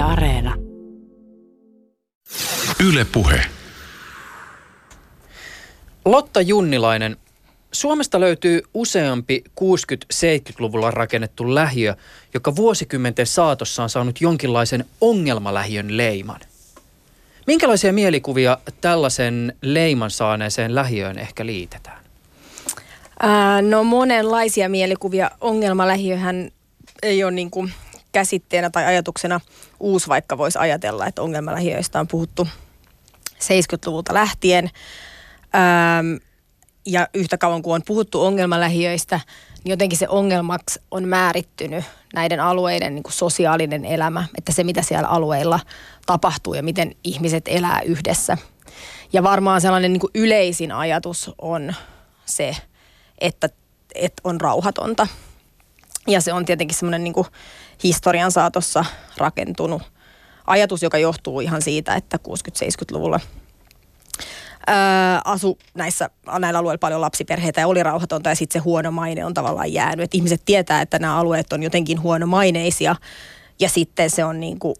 Yle Areena. Yle Puhe. Lotta Junnilainen, Suomesta löytyy useampi 60-70-luvulla rakennettu lähiö, joka vuosikymmenten saatossa on saanut jonkinlaisen ongelmalähiön leiman. Minkälaisia mielikuvia tällaisen leiman saaneeseen lähiöön ehkä liitetään? Ää, no monenlaisia mielikuvia. Ongelmalähiöhän ei ole niin kuin käsitteenä tai ajatuksena uusi, vaikka voisi ajatella, että ongelmalähiöistä on puhuttu 70-luvulta lähtien. Ähm, ja yhtä kauan kuin on puhuttu ongelmalähiöistä, niin jotenkin se ongelmaksi on määrittynyt näiden alueiden niin kuin sosiaalinen elämä, että se mitä siellä alueilla tapahtuu ja miten ihmiset elää yhdessä. Ja varmaan sellainen niin kuin yleisin ajatus on se, että, että on rauhatonta. Ja se on tietenkin semmoinen niin historian saatossa rakentunut ajatus, joka johtuu ihan siitä, että 60-70-luvulla asu näissä, näillä alueilla paljon lapsiperheitä ja oli rauhatonta ja sitten se huono maine on tavallaan jäänyt. Et ihmiset tietää, että nämä alueet on jotenkin huonomaineisia ja sitten se on niin kuin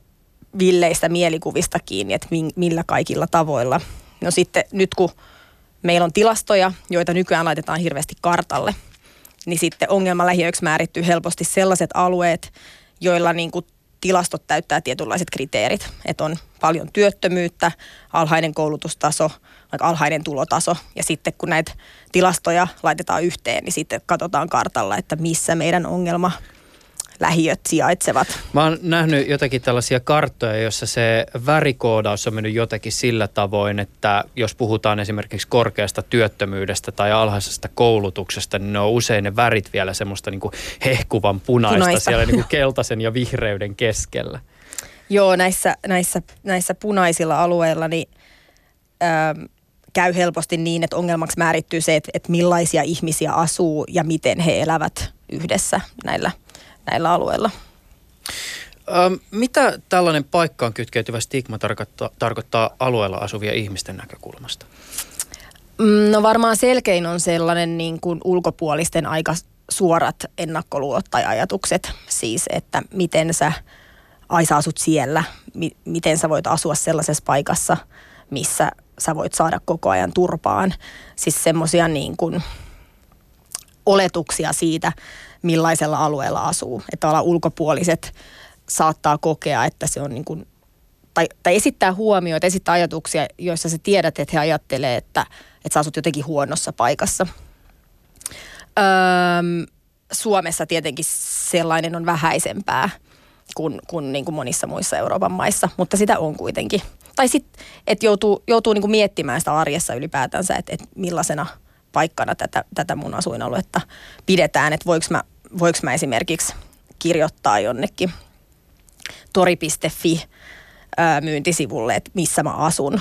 villeistä mielikuvista kiinni, että millä kaikilla tavoilla. No sitten nyt kun meillä on tilastoja, joita nykyään laitetaan hirveästi kartalle, niin sitten ongelmalähiöiksi määrittyy helposti sellaiset alueet, joilla niin kuin tilastot täyttää tietynlaiset kriteerit. Että on paljon työttömyyttä, alhainen koulutustaso, alhainen tulotaso. Ja sitten kun näitä tilastoja laitetaan yhteen, niin sitten katsotaan kartalla, että missä meidän ongelma lähiöt sijaitsevat. Mä oon nähnyt jotakin tällaisia karttoja, joissa se värikoodaus on mennyt jotenkin sillä tavoin, että jos puhutaan esimerkiksi korkeasta työttömyydestä tai alhaisesta koulutuksesta, niin ne on usein ne värit vielä semmoista niin kuin hehkuvan punaista, punaista. siellä niin kuin keltaisen ja vihreyden keskellä. Joo, näissä, näissä, näissä punaisilla alueilla niin, ähm, käy helposti niin, että ongelmaksi määrittyy se, että, että millaisia ihmisiä asuu ja miten he elävät yhdessä näillä näillä alueilla. Ähm, mitä tällainen paikkaan kytkeytyvä stigma tarkoittaa, tarkoittaa alueella asuvia ihmisten näkökulmasta? Mm, no varmaan selkein on sellainen niin kuin ulkopuolisten aika suorat ennakkoluulot tai ajatukset. Siis, että miten sä, ai sä asut siellä, mi- miten sä voit asua sellaisessa paikassa, missä sä voit saada koko ajan turpaan. Siis semmoisia niin kuin oletuksia siitä, millaisella alueella asuu. Että olla ulkopuoliset saattaa kokea, että se on niin kuin, tai, tai esittää huomioita, esittää ajatuksia, joissa sä tiedät, että he ajattelee, että, että sä asut jotenkin huonossa paikassa. Öö, Suomessa tietenkin sellainen on vähäisempää kuin, kuin, niin kuin monissa muissa Euroopan maissa, mutta sitä on kuitenkin. Tai sitten, että joutuu, joutuu niin kuin miettimään sitä arjessa ylipäätänsä, että, että millaisena – paikkana tätä, tätä mun asuinaluetta pidetään, että voiko mä, voiko mä esimerkiksi kirjoittaa jonnekin tori.fi myyntisivulle, että missä mä asun,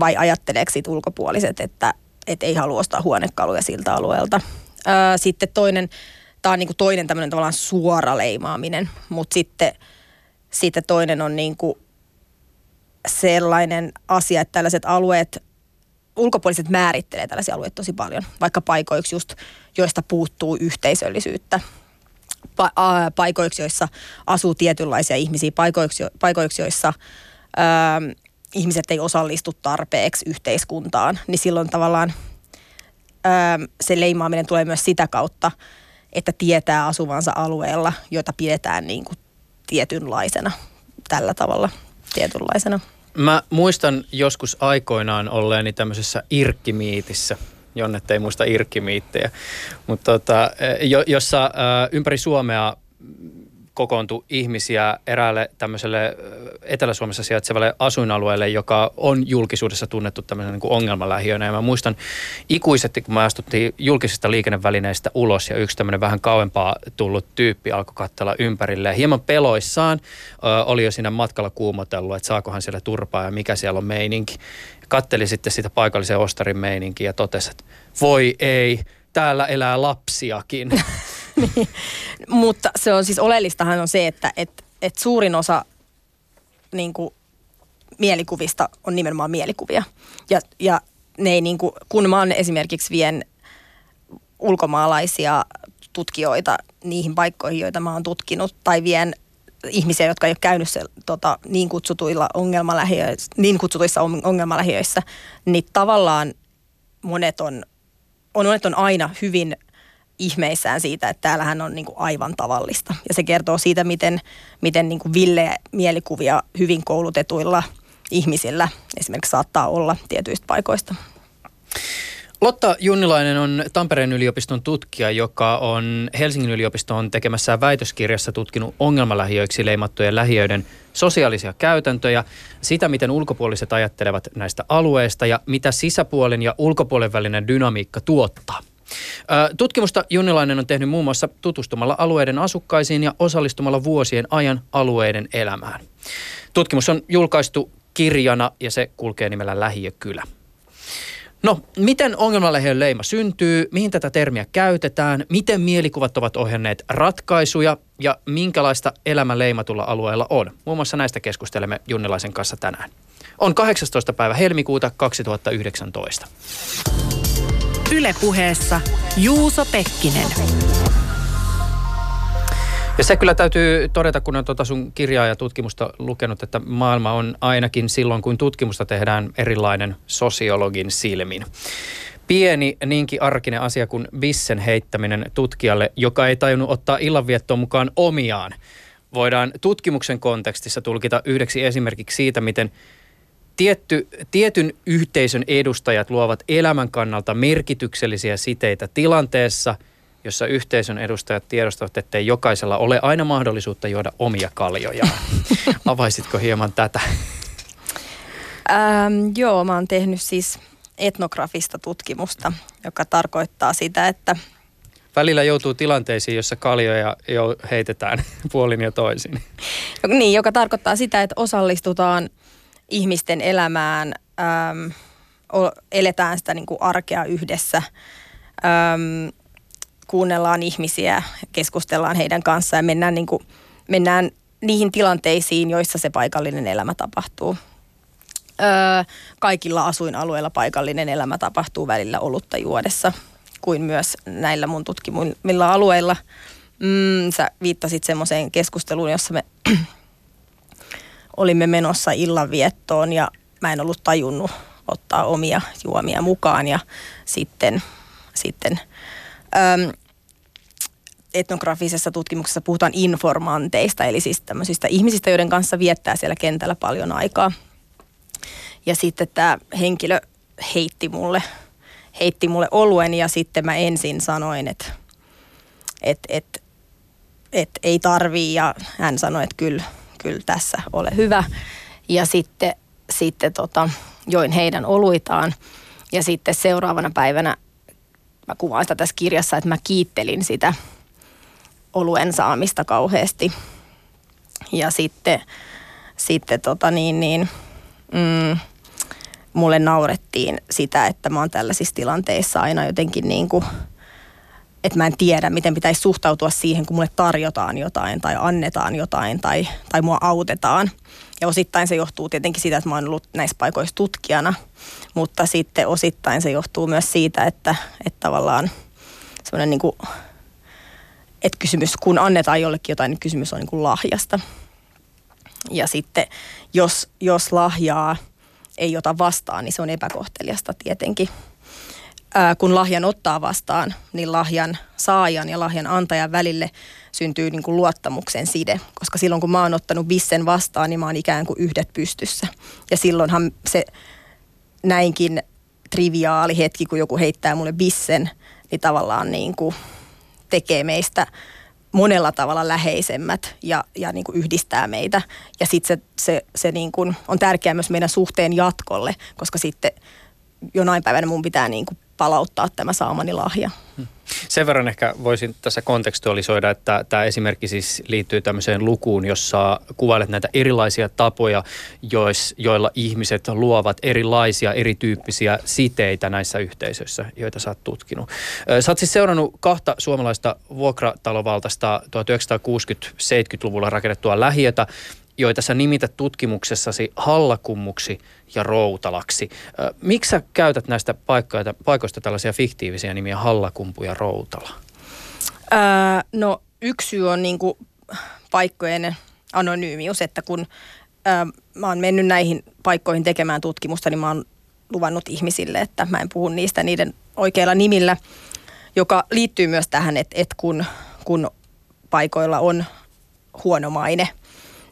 vai ajatteleeko sit ulkopuoliset, että, että ei halua ostaa huonekaluja siltä alueelta. Sitten toinen, tämä on niinku toinen tämmöinen tavallaan suora leimaaminen, mutta sitten, sitten toinen on niinku sellainen asia, että tällaiset alueet ulkopuoliset määrittelee tällaisia alueita tosi paljon, vaikka paikoiksi just, joista puuttuu yhteisöllisyyttä. Pa- a- paikoiksi, joissa asuu tietynlaisia ihmisiä, paikoiksi, paikoiksi joissa ö, ihmiset ei osallistu tarpeeksi yhteiskuntaan, niin silloin tavallaan ö, se leimaaminen tulee myös sitä kautta, että tietää asuvansa alueella, jota pidetään niin kuin tietynlaisena tällä tavalla tietynlaisena. Mä muistan joskus aikoinaan olleeni tämmöisessä irkkimiitissä, Jonne ei muista irkkimiittejä, mutta tota, jo, jossa ympäri Suomea kokoontui ihmisiä eräälle tämmöiselle Etelä-Suomessa sijaitsevalle asuinalueelle, joka on julkisuudessa tunnettu tämmöisen niin ongelmalähiönä. Ja mä muistan ikuisesti, kun mä astuttiin julkisista liikennevälineistä ulos ja yksi tämmöinen vähän kauempaa tullut tyyppi alkoi katsella ympärille. Hieman peloissaan ö, oli jo siinä matkalla kuumotellut, että saakohan siellä turpaa ja mikä siellä on meininki. Katteli sitten sitä paikallisen ostarin meininkiä ja totesi, että voi ei, täällä elää lapsiakin. niin. Mutta se on siis oleellistahan on se, että et, et suurin osa niin kuin, mielikuvista on nimenomaan mielikuvia. Ja, ja ne ei niin kuin, kun mä esimerkiksi vien ulkomaalaisia tutkijoita niihin paikkoihin, joita mä oon tutkinut, tai vien ihmisiä, jotka ei ole käynyt se, tota, niin, kutsutuilla ongelmalähiöissä, niin kutsutuissa ongelmalähiöissä, niin tavallaan monet on, on, monet on aina hyvin ihmeissään siitä, että täällähän on niin kuin aivan tavallista. Ja se kertoo siitä, miten, miten niin kuin villeä mielikuvia hyvin koulutetuilla ihmisillä esimerkiksi saattaa olla tietyistä paikoista. Lotta Junnilainen on Tampereen yliopiston tutkija, joka on Helsingin yliopiston tekemässä väitöskirjassa tutkinut ongelmalähiöiksi leimattujen lähiöiden sosiaalisia käytäntöjä, sitä miten ulkopuoliset ajattelevat näistä alueista ja mitä sisäpuolen ja ulkopuolen välinen dynamiikka tuottaa. Tutkimusta Junnilainen on tehnyt muun muassa tutustumalla alueiden asukkaisiin ja osallistumalla vuosien ajan alueiden elämään. Tutkimus on julkaistu kirjana ja se kulkee nimellä Lähiökylä. No, miten ongelmalähiön leima syntyy, mihin tätä termiä käytetään, miten mielikuvat ovat ohjanneet ratkaisuja ja minkälaista elämä leimatulla alueella on. Muun muassa näistä keskustelemme Junnilaisen kanssa tänään. On 18. päivä helmikuuta 2019. Ylepuheessa Juuso Pekkinen. Ja se kyllä täytyy todeta, kun on tuota sun kirjaa ja tutkimusta lukenut, että maailma on ainakin silloin, kun tutkimusta tehdään erilainen sosiologin silmin. Pieni, niinkin arkinen asia kuin bissen heittäminen tutkijalle, joka ei tajunnut ottaa illanviettoon mukaan omiaan, voidaan tutkimuksen kontekstissa tulkita yhdeksi esimerkiksi siitä, miten tietty, tietyn yhteisön edustajat luovat elämän kannalta merkityksellisiä siteitä tilanteessa – jossa yhteisön edustajat tiedostavat, ettei jokaisella ole aina mahdollisuutta juoda omia kaljoja. Avaisitko hieman tätä? Ähm, joo, mä oon tehnyt siis etnografista tutkimusta, joka tarkoittaa sitä, että... Välillä joutuu tilanteisiin, jossa kaljoja jo heitetään puolin ja toisin. Niin, joka tarkoittaa sitä, että osallistutaan ihmisten elämään, ähm, eletään sitä niin kuin arkea yhdessä. Ähm, kuunnellaan ihmisiä, keskustellaan heidän kanssaan ja mennään, niin kuin, mennään niihin tilanteisiin, joissa se paikallinen elämä tapahtuu. Öö, kaikilla asuinalueilla paikallinen elämä tapahtuu välillä olutta juodessa, kuin myös näillä mun tutkimilla alueilla. Mm, sä viittasit semmoiseen keskusteluun, jossa me olimme menossa illanviettoon ja mä en ollut tajunnut ottaa omia juomia mukaan ja sitten, sitten Öm, etnografisessa tutkimuksessa puhutaan informanteista, eli siis tämmöisistä ihmisistä, joiden kanssa viettää siellä kentällä paljon aikaa. Ja sitten tämä henkilö heitti mulle, heitti mulle oluen ja sitten mä ensin sanoin, että et, et, et ei tarvii ja hän sanoi, että kyllä, kyllä tässä ole hyvä. Ja sitten, sitten tota, join heidän oluitaan ja sitten seuraavana päivänä mä kuvaan sitä tässä kirjassa, että mä kiittelin sitä oluen saamista kauheasti. Ja sitten, sitten tota niin, niin, mm, mulle naurettiin sitä, että mä oon tällaisissa tilanteissa aina jotenkin niin kuin, että mä en tiedä, miten pitäisi suhtautua siihen, kun mulle tarjotaan jotain tai annetaan jotain tai, tai mua autetaan. Ja osittain se johtuu tietenkin siitä, että mä oon ollut näissä paikoissa tutkijana, mutta sitten osittain se johtuu myös siitä, että, että tavallaan semmoinen niin kuin, että kysymys, kun annetaan jollekin jotain, niin kysymys on niin kuin lahjasta. Ja sitten jos, jos lahjaa ei ota vastaan, niin se on epäkohteliasta tietenkin. Ää, kun lahjan ottaa vastaan, niin lahjan saajan ja lahjan antajan välille syntyy niin kuin luottamuksen side. Koska silloin kun mä oon ottanut bissen vastaan, niin mä oon ikään kuin yhdet pystyssä. Ja silloinhan se näinkin triviaali hetki, kun joku heittää mulle bissen, niin tavallaan niin kuin tekee meistä monella tavalla läheisemmät ja, ja niin kuin yhdistää meitä. Ja sitten se, se, se niin kuin on tärkeää myös meidän suhteen jatkolle, koska sitten jonain päivänä mun pitää niin kuin palauttaa tämä saamani lahja. Hmm. Sen verran ehkä voisin tässä kontekstualisoida, että tämä esimerkki siis liittyy tämmöiseen lukuun, jossa kuvailet näitä erilaisia tapoja, jois, joilla ihmiset luovat erilaisia, erityyppisiä siteitä näissä yhteisöissä, joita sä oot tutkinut. Sä oot siis seurannut kahta suomalaista vuokratalovaltaista 1960-70-luvulla rakennettua lähiötä, joita sä nimität tutkimuksessasi hallakummuksi ja routalaksi. Miksi sä käytät näistä paikoista, paikoista tällaisia fiktiivisiä nimiä hallakumpu ja routala? Öö, no yksi syy on niinku paikkojen anonyymius, että kun ää, mä oon mennyt näihin paikkoihin tekemään tutkimusta, niin mä oon luvannut ihmisille, että mä en puhu niistä niiden oikeilla nimillä, joka liittyy myös tähän, että, että kun, kun paikoilla on huono maine,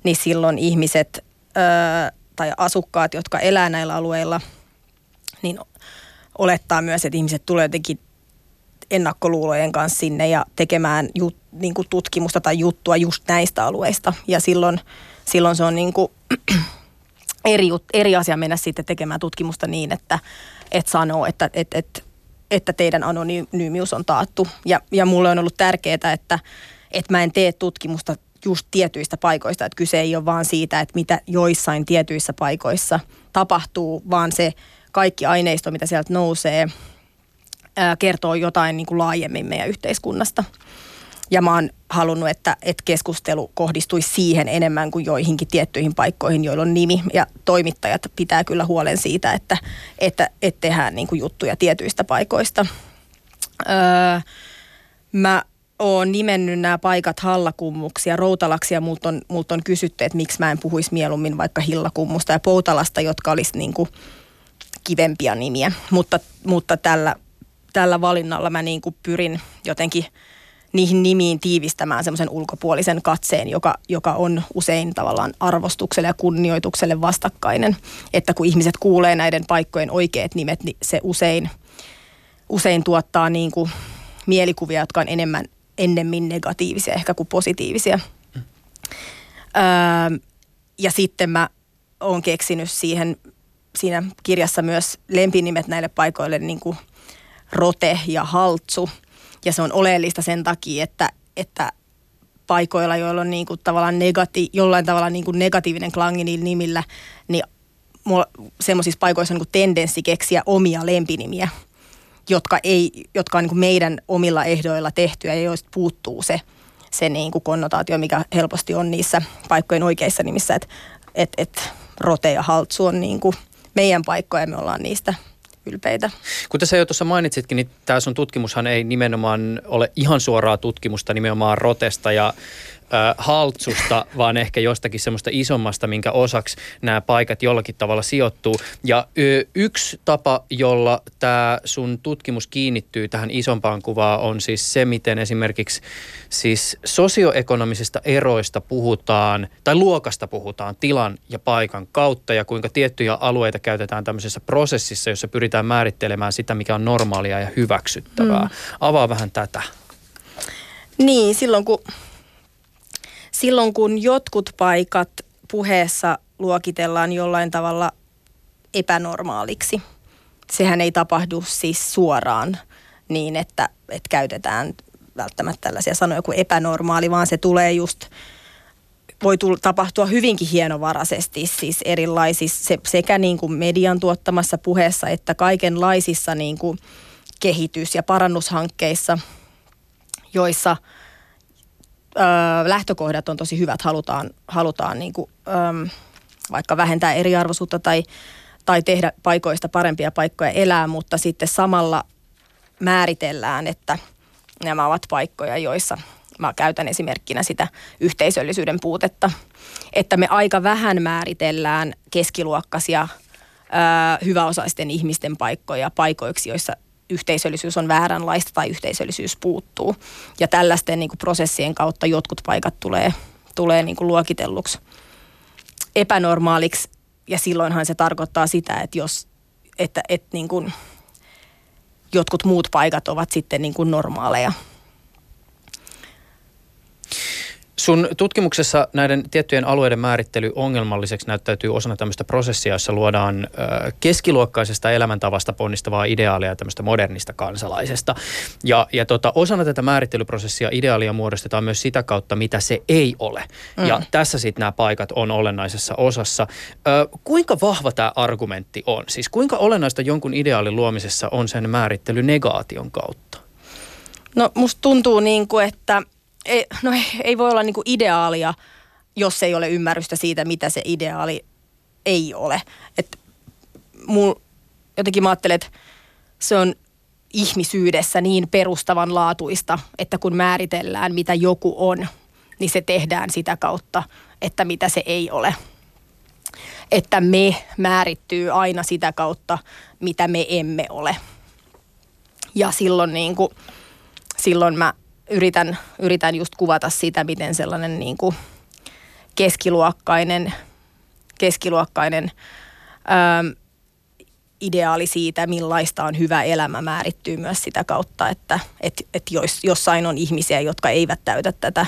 niin silloin ihmiset ää, tai asukkaat, jotka elää näillä alueilla, niin olettaa myös, että ihmiset tulee jotenkin ennakkoluulojen kanssa sinne ja tekemään jut, niin kuin tutkimusta tai juttua just näistä alueista. Ja silloin, silloin se on niin kuin eri, eri asia mennä sitten tekemään tutkimusta niin, että et sanoo, että et, et, että teidän anonyymius on taattu. Ja, ja mulle on ollut tärkeää, että, että mä en tee tutkimusta just tietyistä paikoista. Että kyse ei ole vaan siitä, että mitä joissain tietyissä paikoissa tapahtuu, vaan se kaikki aineisto, mitä sieltä nousee, kertoo jotain niin kuin laajemmin meidän yhteiskunnasta. Ja mä oon halunnut, että, että keskustelu kohdistuisi siihen enemmän kuin joihinkin tiettyihin paikkoihin, joilla on nimi. Ja toimittajat pitää kyllä huolen siitä, että, että, että tehdään niin kuin juttuja tietyistä paikoista. Öö, mä oon nimennyt nämä paikat Hallakummuksi ja Routalaksi ja multa on, multa on kysytty, että miksi mä en puhuisi mieluummin vaikka Hillakummusta ja Poutalasta, jotka olisi niin kuin kivempia nimiä. Mutta, mutta tällä, tällä valinnalla mä niin kuin pyrin jotenkin niihin nimiin tiivistämään semmoisen ulkopuolisen katseen, joka, joka on usein tavallaan arvostukselle ja kunnioitukselle vastakkainen. Että kun ihmiset kuulee näiden paikkojen oikeat nimet, niin se usein, usein tuottaa niin kuin mielikuvia, jotka on enemmän ennemmin negatiivisia ehkä kuin positiivisia. Mm. Öö, ja sitten mä oon keksinyt siihen siinä kirjassa myös lempinimet näille paikoille, niin kuin Rote ja Haltsu. Ja se on oleellista sen takia, että, että paikoilla, joilla on niin kuin tavallaan negati, jollain tavalla niin kuin negatiivinen klangi niillä nimillä, niin semmoisissa paikoissa on niin kuin tendenssi keksiä omia lempinimiä – jotka, ei, jotka on niin meidän omilla ehdoilla tehtyjä ja joista puuttuu se, se niin kuin konnotaatio, mikä helposti on niissä paikkojen oikeissa nimissä, että et, et rote ja haltsu on niin kuin meidän paikkoja ja me ollaan niistä ylpeitä. Kuten sä jo tuossa mainitsitkin, niin tämä sun tutkimushan ei nimenomaan ole ihan suoraa tutkimusta nimenomaan rotesta ja haltsusta, vaan ehkä jostakin semmoista isommasta, minkä osaksi nämä paikat jollakin tavalla sijoittuu. Ja yksi tapa, jolla tämä sun tutkimus kiinnittyy tähän isompaan kuvaan on siis se, miten esimerkiksi siis sosioekonomisista eroista puhutaan, tai luokasta puhutaan tilan ja paikan kautta, ja kuinka tiettyjä alueita käytetään tämmöisessä prosessissa, jossa pyritään määrittelemään sitä, mikä on normaalia ja hyväksyttävää. Mm. Avaa vähän tätä. Niin, silloin kun silloin kun jotkut paikat puheessa luokitellaan jollain tavalla epänormaaliksi, sehän ei tapahdu siis suoraan niin, että, että käytetään välttämättä tällaisia sanoja kuin epänormaali, vaan se tulee just voi tulla, tapahtua hyvinkin hienovaraisesti, siis erilaisissa se, sekä niin kuin median tuottamassa puheessa että kaikenlaisissa niin kuin kehitys- ja parannushankkeissa, joissa – ö, lähtökohdat on tosi hyvät, halutaan, halutaan niin kuin, ö, vaikka vähentää eriarvoisuutta tai, tai tehdä paikoista parempia paikkoja elää, mutta sitten samalla määritellään, että nämä ovat paikkoja, joissa mä käytän esimerkkinä sitä yhteisöllisyyden puutetta, että me aika vähän määritellään keskiluokkaisia hyväosaisten ihmisten paikkoja paikoiksi, joissa yhteisöllisyys on vääränlaista tai yhteisöllisyys puuttuu. Ja tällaisten niin kuin prosessien kautta jotkut paikat tulee, tulee niin kuin luokitelluksi epänormaaliksi. Ja silloinhan se tarkoittaa sitä, että jos että, että niin kuin jotkut muut paikat ovat sitten niin kuin normaaleja – Sun tutkimuksessa näiden tiettyjen alueiden määrittely ongelmalliseksi näyttäytyy osana tämmöistä prosessia, jossa luodaan keskiluokkaisesta elämäntavasta ponnistavaa ideaalia tämmöistä modernista kansalaisesta. Ja, ja tota, osana tätä määrittelyprosessia ideaalia muodostetaan myös sitä kautta, mitä se ei ole. Mm. Ja tässä sitten nämä paikat on olennaisessa osassa. Ö, kuinka vahva tämä argumentti on? Siis kuinka olennaista jonkun ideaalin luomisessa on sen määrittely negaation kautta? No musta tuntuu niin kuin, että ei, no ei voi olla niinku ideaalia, jos ei ole ymmärrystä siitä, mitä se ideaali ei ole. Et mul, jotenkin mä ajattelen, että se on ihmisyydessä niin perustavanlaatuista, että kun määritellään, mitä joku on, niin se tehdään sitä kautta, että mitä se ei ole. Että me määrittyy aina sitä kautta, mitä me emme ole. Ja silloin, niin kuin, silloin mä yritän, yritän just kuvata sitä, miten sellainen niin kuin keskiluokkainen, keskiluokkainen ää, ideaali siitä, millaista on hyvä elämä, määrittyy myös sitä kautta, että et, et jos, jossain on ihmisiä, jotka eivät täytä tätä,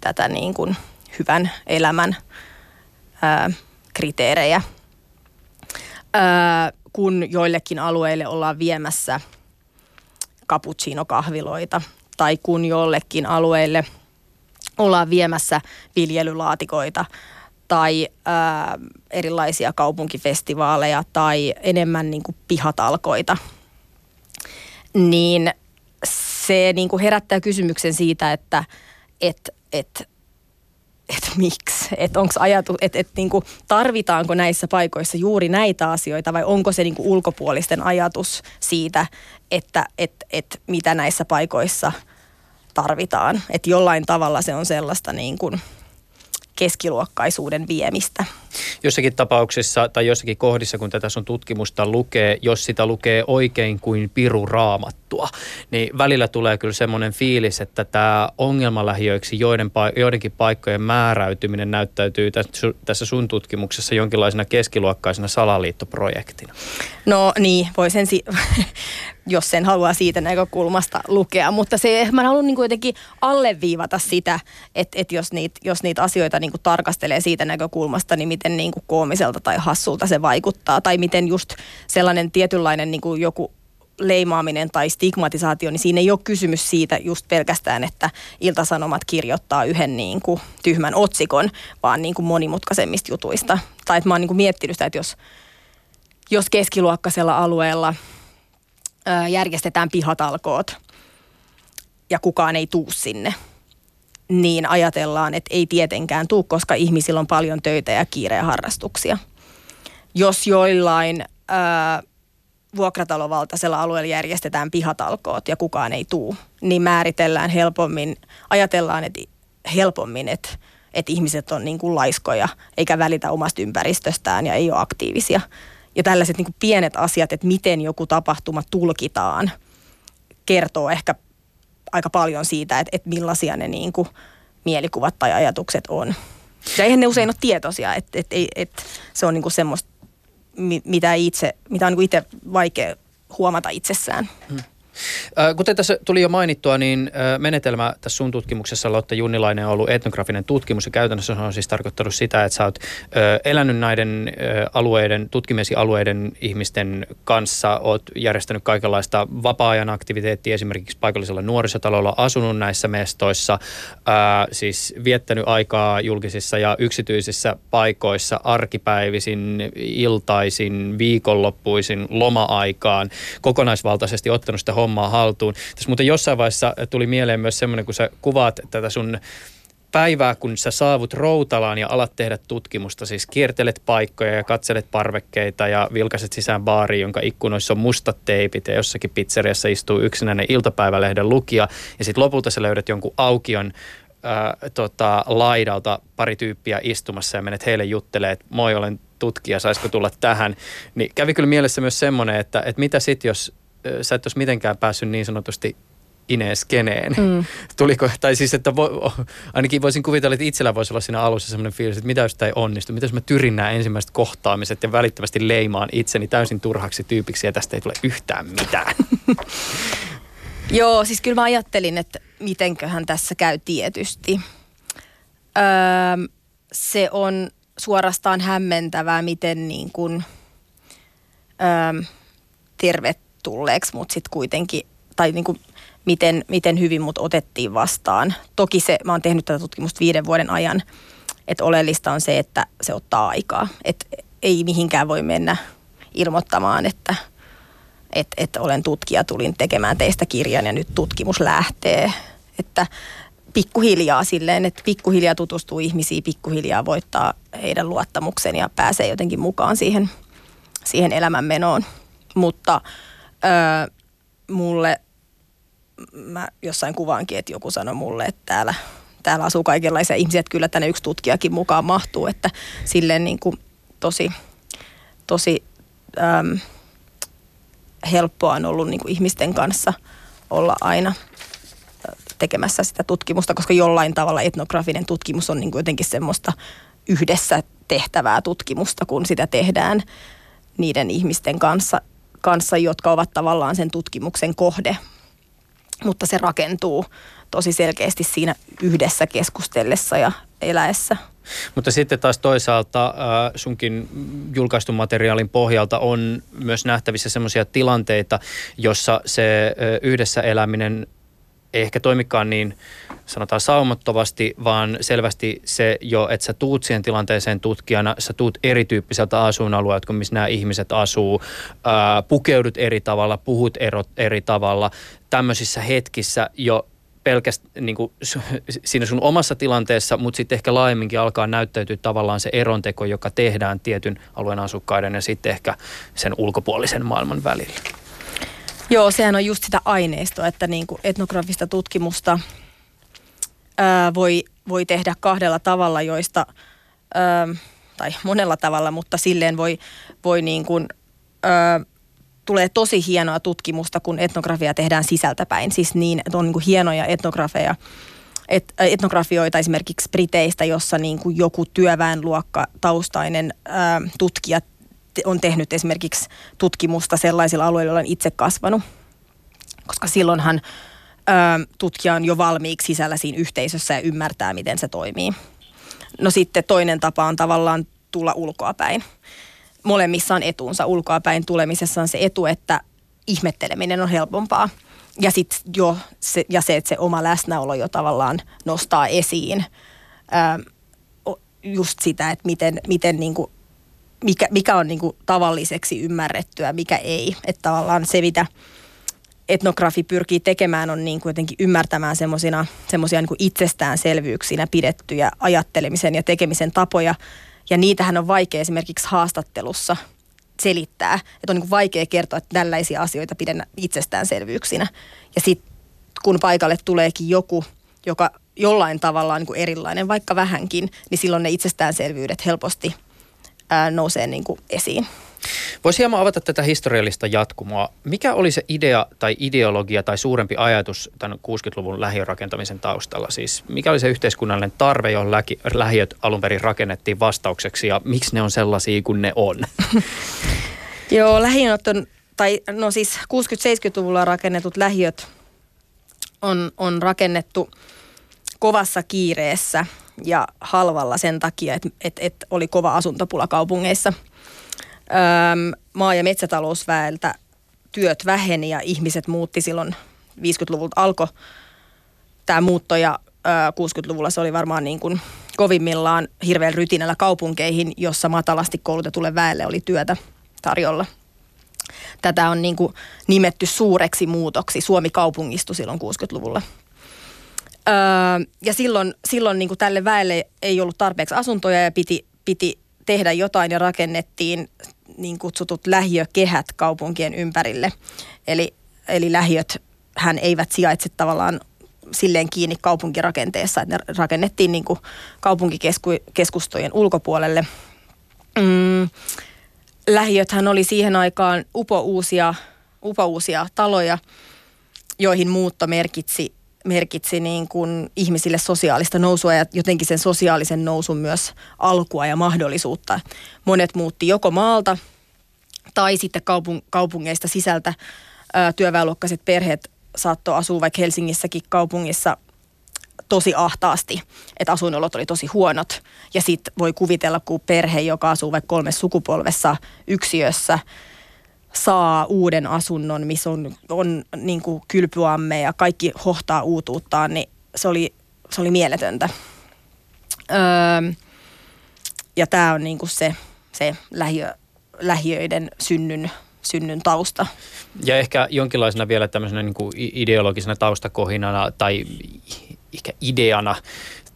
tätä niin kuin hyvän elämän ää, kriteerejä. Ää, kun joillekin alueille ollaan viemässä cappuccino-kahviloita tai kun jollekin alueille ollaan viemässä viljelylaatikoita tai ää, erilaisia kaupunkifestivaaleja tai enemmän niin kuin pihatalkoita, niin se niin kuin herättää kysymyksen siitä, että et, et, et miksi, että onko ajatu, että et, niin kuin, tarvitaanko näissä paikoissa juuri näitä asioita vai onko se niin kuin ulkopuolisten ajatus siitä, että et, et, mitä näissä paikoissa tarvitaan. Että jollain tavalla se on sellaista niin kuin, keskiluokkaisuuden viemistä. Jossakin tapauksissa tai jossakin kohdissa, kun tätä sun tutkimusta lukee, jos sitä lukee oikein kuin piru raamattua, niin välillä tulee kyllä semmoinen fiilis, että tämä ongelmalähiöiksi joiden, joidenkin paikkojen määräytyminen näyttäytyy tässä sun tutkimuksessa jonkinlaisena keskiluokkaisena salaliittoprojektina. No niin, voi sen si- jos sen haluaa siitä näkökulmasta lukea. Mutta se, mä haluan niin jotenkin alleviivata sitä, että, että jos, niitä, jos niitä asioita niin tarkastelee siitä näkökulmasta, niin miten niin kuin koomiselta tai hassulta se vaikuttaa. Tai miten just sellainen tietynlainen niin kuin joku leimaaminen tai stigmatisaatio, niin siinä ei ole kysymys siitä just pelkästään, että iltasanomat kirjoittaa yhden niin kuin tyhmän otsikon, vaan niin kuin monimutkaisemmista jutuista. Tai että mä oon niin kuin miettinyt sitä, että jos, jos keskiluokkaisella alueella – järjestetään pihatalkoot ja kukaan ei tuu sinne, niin ajatellaan, että ei tietenkään tuu, koska ihmisillä on paljon töitä ja kiire ja harrastuksia. Jos joillain ää, vuokratalovaltaisella alueella järjestetään pihatalkoot ja kukaan ei tuu, niin määritellään helpommin, ajatellaan, että helpommin, että, että ihmiset on niin kuin laiskoja eikä välitä omasta ympäristöstään ja ei ole aktiivisia – ja tällaiset niin pienet asiat, että miten joku tapahtuma tulkitaan, kertoo ehkä aika paljon siitä, että, että millaisia ne niin kuin mielikuvat tai ajatukset on. Ja eihän ne usein ole tietoisia, että, että, että se on niin kuin semmoista, mitä, itse, mitä on niin itse vaikea huomata itsessään. Hmm. Kuten tässä tuli jo mainittua, niin menetelmä tässä sun tutkimuksessa, Lotta Junnilainen, on ollut etnografinen tutkimus ja käytännössä se on siis tarkoittanut sitä, että sä oot elänyt näiden alueiden, tutkimesialueiden ihmisten kanssa, oot järjestänyt kaikenlaista vapaa-ajan aktiviteettia esimerkiksi paikallisella nuorisotalolla, asunut näissä mestoissa, siis viettänyt aikaa julkisissa ja yksityisissä paikoissa arkipäivisin, iltaisin, viikonloppuisin, loma-aikaan, kokonaisvaltaisesti ottanut sitä hommaa haltuun. Tässä muuten jossain vaiheessa tuli mieleen myös semmoinen, kun sä kuvaat tätä sun päivää, kun sä saavut Routalaan ja alat tehdä tutkimusta, siis kiertelet paikkoja ja katselet parvekkeita ja vilkaset sisään baariin, jonka ikkunoissa on mustat teipit ja jossakin pizzeriassa istuu yksinäinen iltapäivälehden lukija ja sitten lopulta sä löydät jonkun aukion ää, tota, laidalta pari tyyppiä istumassa ja menet heille juttelemaan, että moi olen tutkija, saisiko tulla tähän. Niin kävi kyllä mielessä myös semmoinen, että, että mitä sitten jos sä et olisi mitenkään päässyt niin sanotusti Ines-keneen. Mm. Tuliko, tai siis, että vo, ainakin voisin kuvitella, että itsellä voisi olla siinä alussa sellainen fiilis, että mitä jos tämä ei onnistu, mitä jos mä tyrin nämä ensimmäiset kohtaamiset ja välittömästi leimaan itseni täysin turhaksi tyypiksi ja tästä ei tule yhtään mitään. Joo, siis kyllä mä ajattelin, että mitenköhän tässä käy tietysti. Öö, se on suorastaan hämmentävää, miten niin kuin, öö, tervet tulleeksi, mutta sitten kuitenkin, tai niin kuin miten, miten hyvin mut otettiin vastaan. Toki se, mä oon tehnyt tätä tutkimusta viiden vuoden ajan, että oleellista on se, että se ottaa aikaa. Että ei mihinkään voi mennä ilmoittamaan, että et, et olen tutkija, tulin tekemään teistä kirjan ja nyt tutkimus lähtee. Että pikkuhiljaa silleen, että pikkuhiljaa tutustuu ihmisiin, pikkuhiljaa voittaa heidän luottamuksen ja pääsee jotenkin mukaan siihen, siihen elämänmenoon. Mutta öö, mulle, mä jossain kuvaankin, että joku sanoi mulle, että täällä, täällä asuu kaikenlaisia ihmisiä, että kyllä tänne yksi tutkijakin mukaan mahtuu, että silleen niin kuin tosi, tosi äm, helppoa on ollut niin kuin ihmisten kanssa olla aina tekemässä sitä tutkimusta, koska jollain tavalla etnografinen tutkimus on niin kuin jotenkin semmoista yhdessä tehtävää tutkimusta, kun sitä tehdään niiden ihmisten kanssa, kanssa, jotka ovat tavallaan sen tutkimuksen kohde. Mutta se rakentuu tosi selkeästi siinä yhdessä keskustellessa ja eläessä. Mutta sitten taas toisaalta äh, sunkin julkaistun materiaalin pohjalta on myös nähtävissä sellaisia tilanteita, jossa se äh, yhdessä eläminen ei ehkä toimikaan niin sanotaan saumattomasti, vaan selvästi se jo, että sä tuut siihen tilanteeseen tutkijana, sä tuut erityyppiseltä asuinalueelta kuin missä nämä ihmiset asuu, ää, pukeudut eri tavalla, puhut erot eri tavalla. Tämmöisissä hetkissä jo pelkästään niin siinä sun omassa tilanteessa, mutta sitten ehkä laajemminkin alkaa näyttäytyä tavallaan se eronteko, joka tehdään tietyn alueen asukkaiden ja sitten ehkä sen ulkopuolisen maailman välillä. Joo, sehän on just sitä aineistoa, että niin kuin etnografista tutkimusta ää, voi, voi tehdä kahdella tavalla, joista, ää, tai monella tavalla, mutta silleen voi, voi niin kuin, ää, tulee tosi hienoa tutkimusta, kun etnografia tehdään sisältäpäin. Siis niin, että on niin kuin hienoja etnografeja, et, etnografioita esimerkiksi Briteistä, jossa niin kuin joku työväenluokka taustainen ää, tutkija on tehnyt esimerkiksi tutkimusta sellaisilla alueilla, joilla on itse kasvanut. Koska silloinhan ää, tutkija on jo valmiiksi sisällä siinä yhteisössä ja ymmärtää, miten se toimii. No sitten toinen tapa on tavallaan tulla ulkoapäin. Molemmissa on etunsa. Ulkoapäin tulemisessa on se etu, että ihmetteleminen on helpompaa. Ja, sit jo se, ja se, että se oma läsnäolo jo tavallaan nostaa esiin ää, just sitä, että miten, miten niin kuin mikä, mikä on niin kuin tavalliseksi ymmärrettyä, mikä ei. Että tavallaan se, mitä etnografi pyrkii tekemään, on niin kuin jotenkin ymmärtämään semmoisia niin itsestäänselvyyksinä pidettyjä ajattelemisen ja tekemisen tapoja. Ja niitähän on vaikea esimerkiksi haastattelussa selittää. Että on niin kuin vaikea kertoa, että tällaisia asioita pidän itsestäänselvyyksinä. Ja sitten kun paikalle tuleekin joku, joka jollain tavalla on niin kuin erilainen, vaikka vähänkin, niin silloin ne itsestäänselvyydet helposti – ää, nousee niin kuin esiin. Voisi hieman avata tätä historiallista jatkumoa. Mikä oli se idea tai ideologia tai suurempi ajatus tämän 60-luvun lähiörakentamisen taustalla? Siis mikä oli se yhteiskunnallinen tarve, johon lähiöt alun perin rakennettiin vastaukseksi ja miksi ne on sellaisia kuin ne on? Joo, lähiöt on, tai no siis 60-70-luvulla rakennetut lähiöt on, on rakennettu kovassa kiireessä – ja halvalla sen takia, että et, et oli kova asuntopula kaupungeissa. Öm, maa- ja metsätalousväeltä työt väheni ja ihmiset muutti silloin 50-luvulta alkoi tämä muutto ja ö, 60-luvulla se oli varmaan niin kuin kovimmillaan hirveän rytinällä kaupunkeihin, jossa matalasti koulutetulle väelle oli työtä tarjolla. Tätä on niin kuin nimetty suureksi muutoksi. Suomi kaupungistui silloin 60-luvulla. Öö, ja silloin, silloin niin kuin tälle väelle ei ollut tarpeeksi asuntoja ja piti, piti tehdä jotain ja rakennettiin niin kutsutut lähiökehät kaupunkien ympärille. Eli, eli lähiöt hän eivät sijaitse tavallaan silleen kiinni kaupunkirakenteessa, että ne rakennettiin niin kuin kaupunkikeskustojen ulkopuolelle. Mm, lähiöthän oli siihen aikaan upouusia, upouusia taloja, joihin muutto merkitsi merkitsi niin kuin ihmisille sosiaalista nousua ja jotenkin sen sosiaalisen nousun myös alkua ja mahdollisuutta. Monet muutti joko maalta tai sitten kaupung- kaupungeista sisältä. Työväenluokkaiset perheet saattoi asua vaikka Helsingissäkin kaupungissa tosi ahtaasti, että asuinolot oli tosi huonot. Ja sitten voi kuvitella, kun perhe, joka asuu vaikka kolmessa sukupolvessa yksiössä – saa uuden asunnon, missä on, on niin kuin kylpyamme ja kaikki hohtaa uutuuttaan, niin se oli, se oli mieletöntä. Öö, ja tämä on niin kuin se, se lähiö, lähiöiden synnyn, synnyn tausta. Ja ehkä jonkinlaisena vielä tämmöisenä niin kuin ideologisena taustakohinana tai ehkä ideana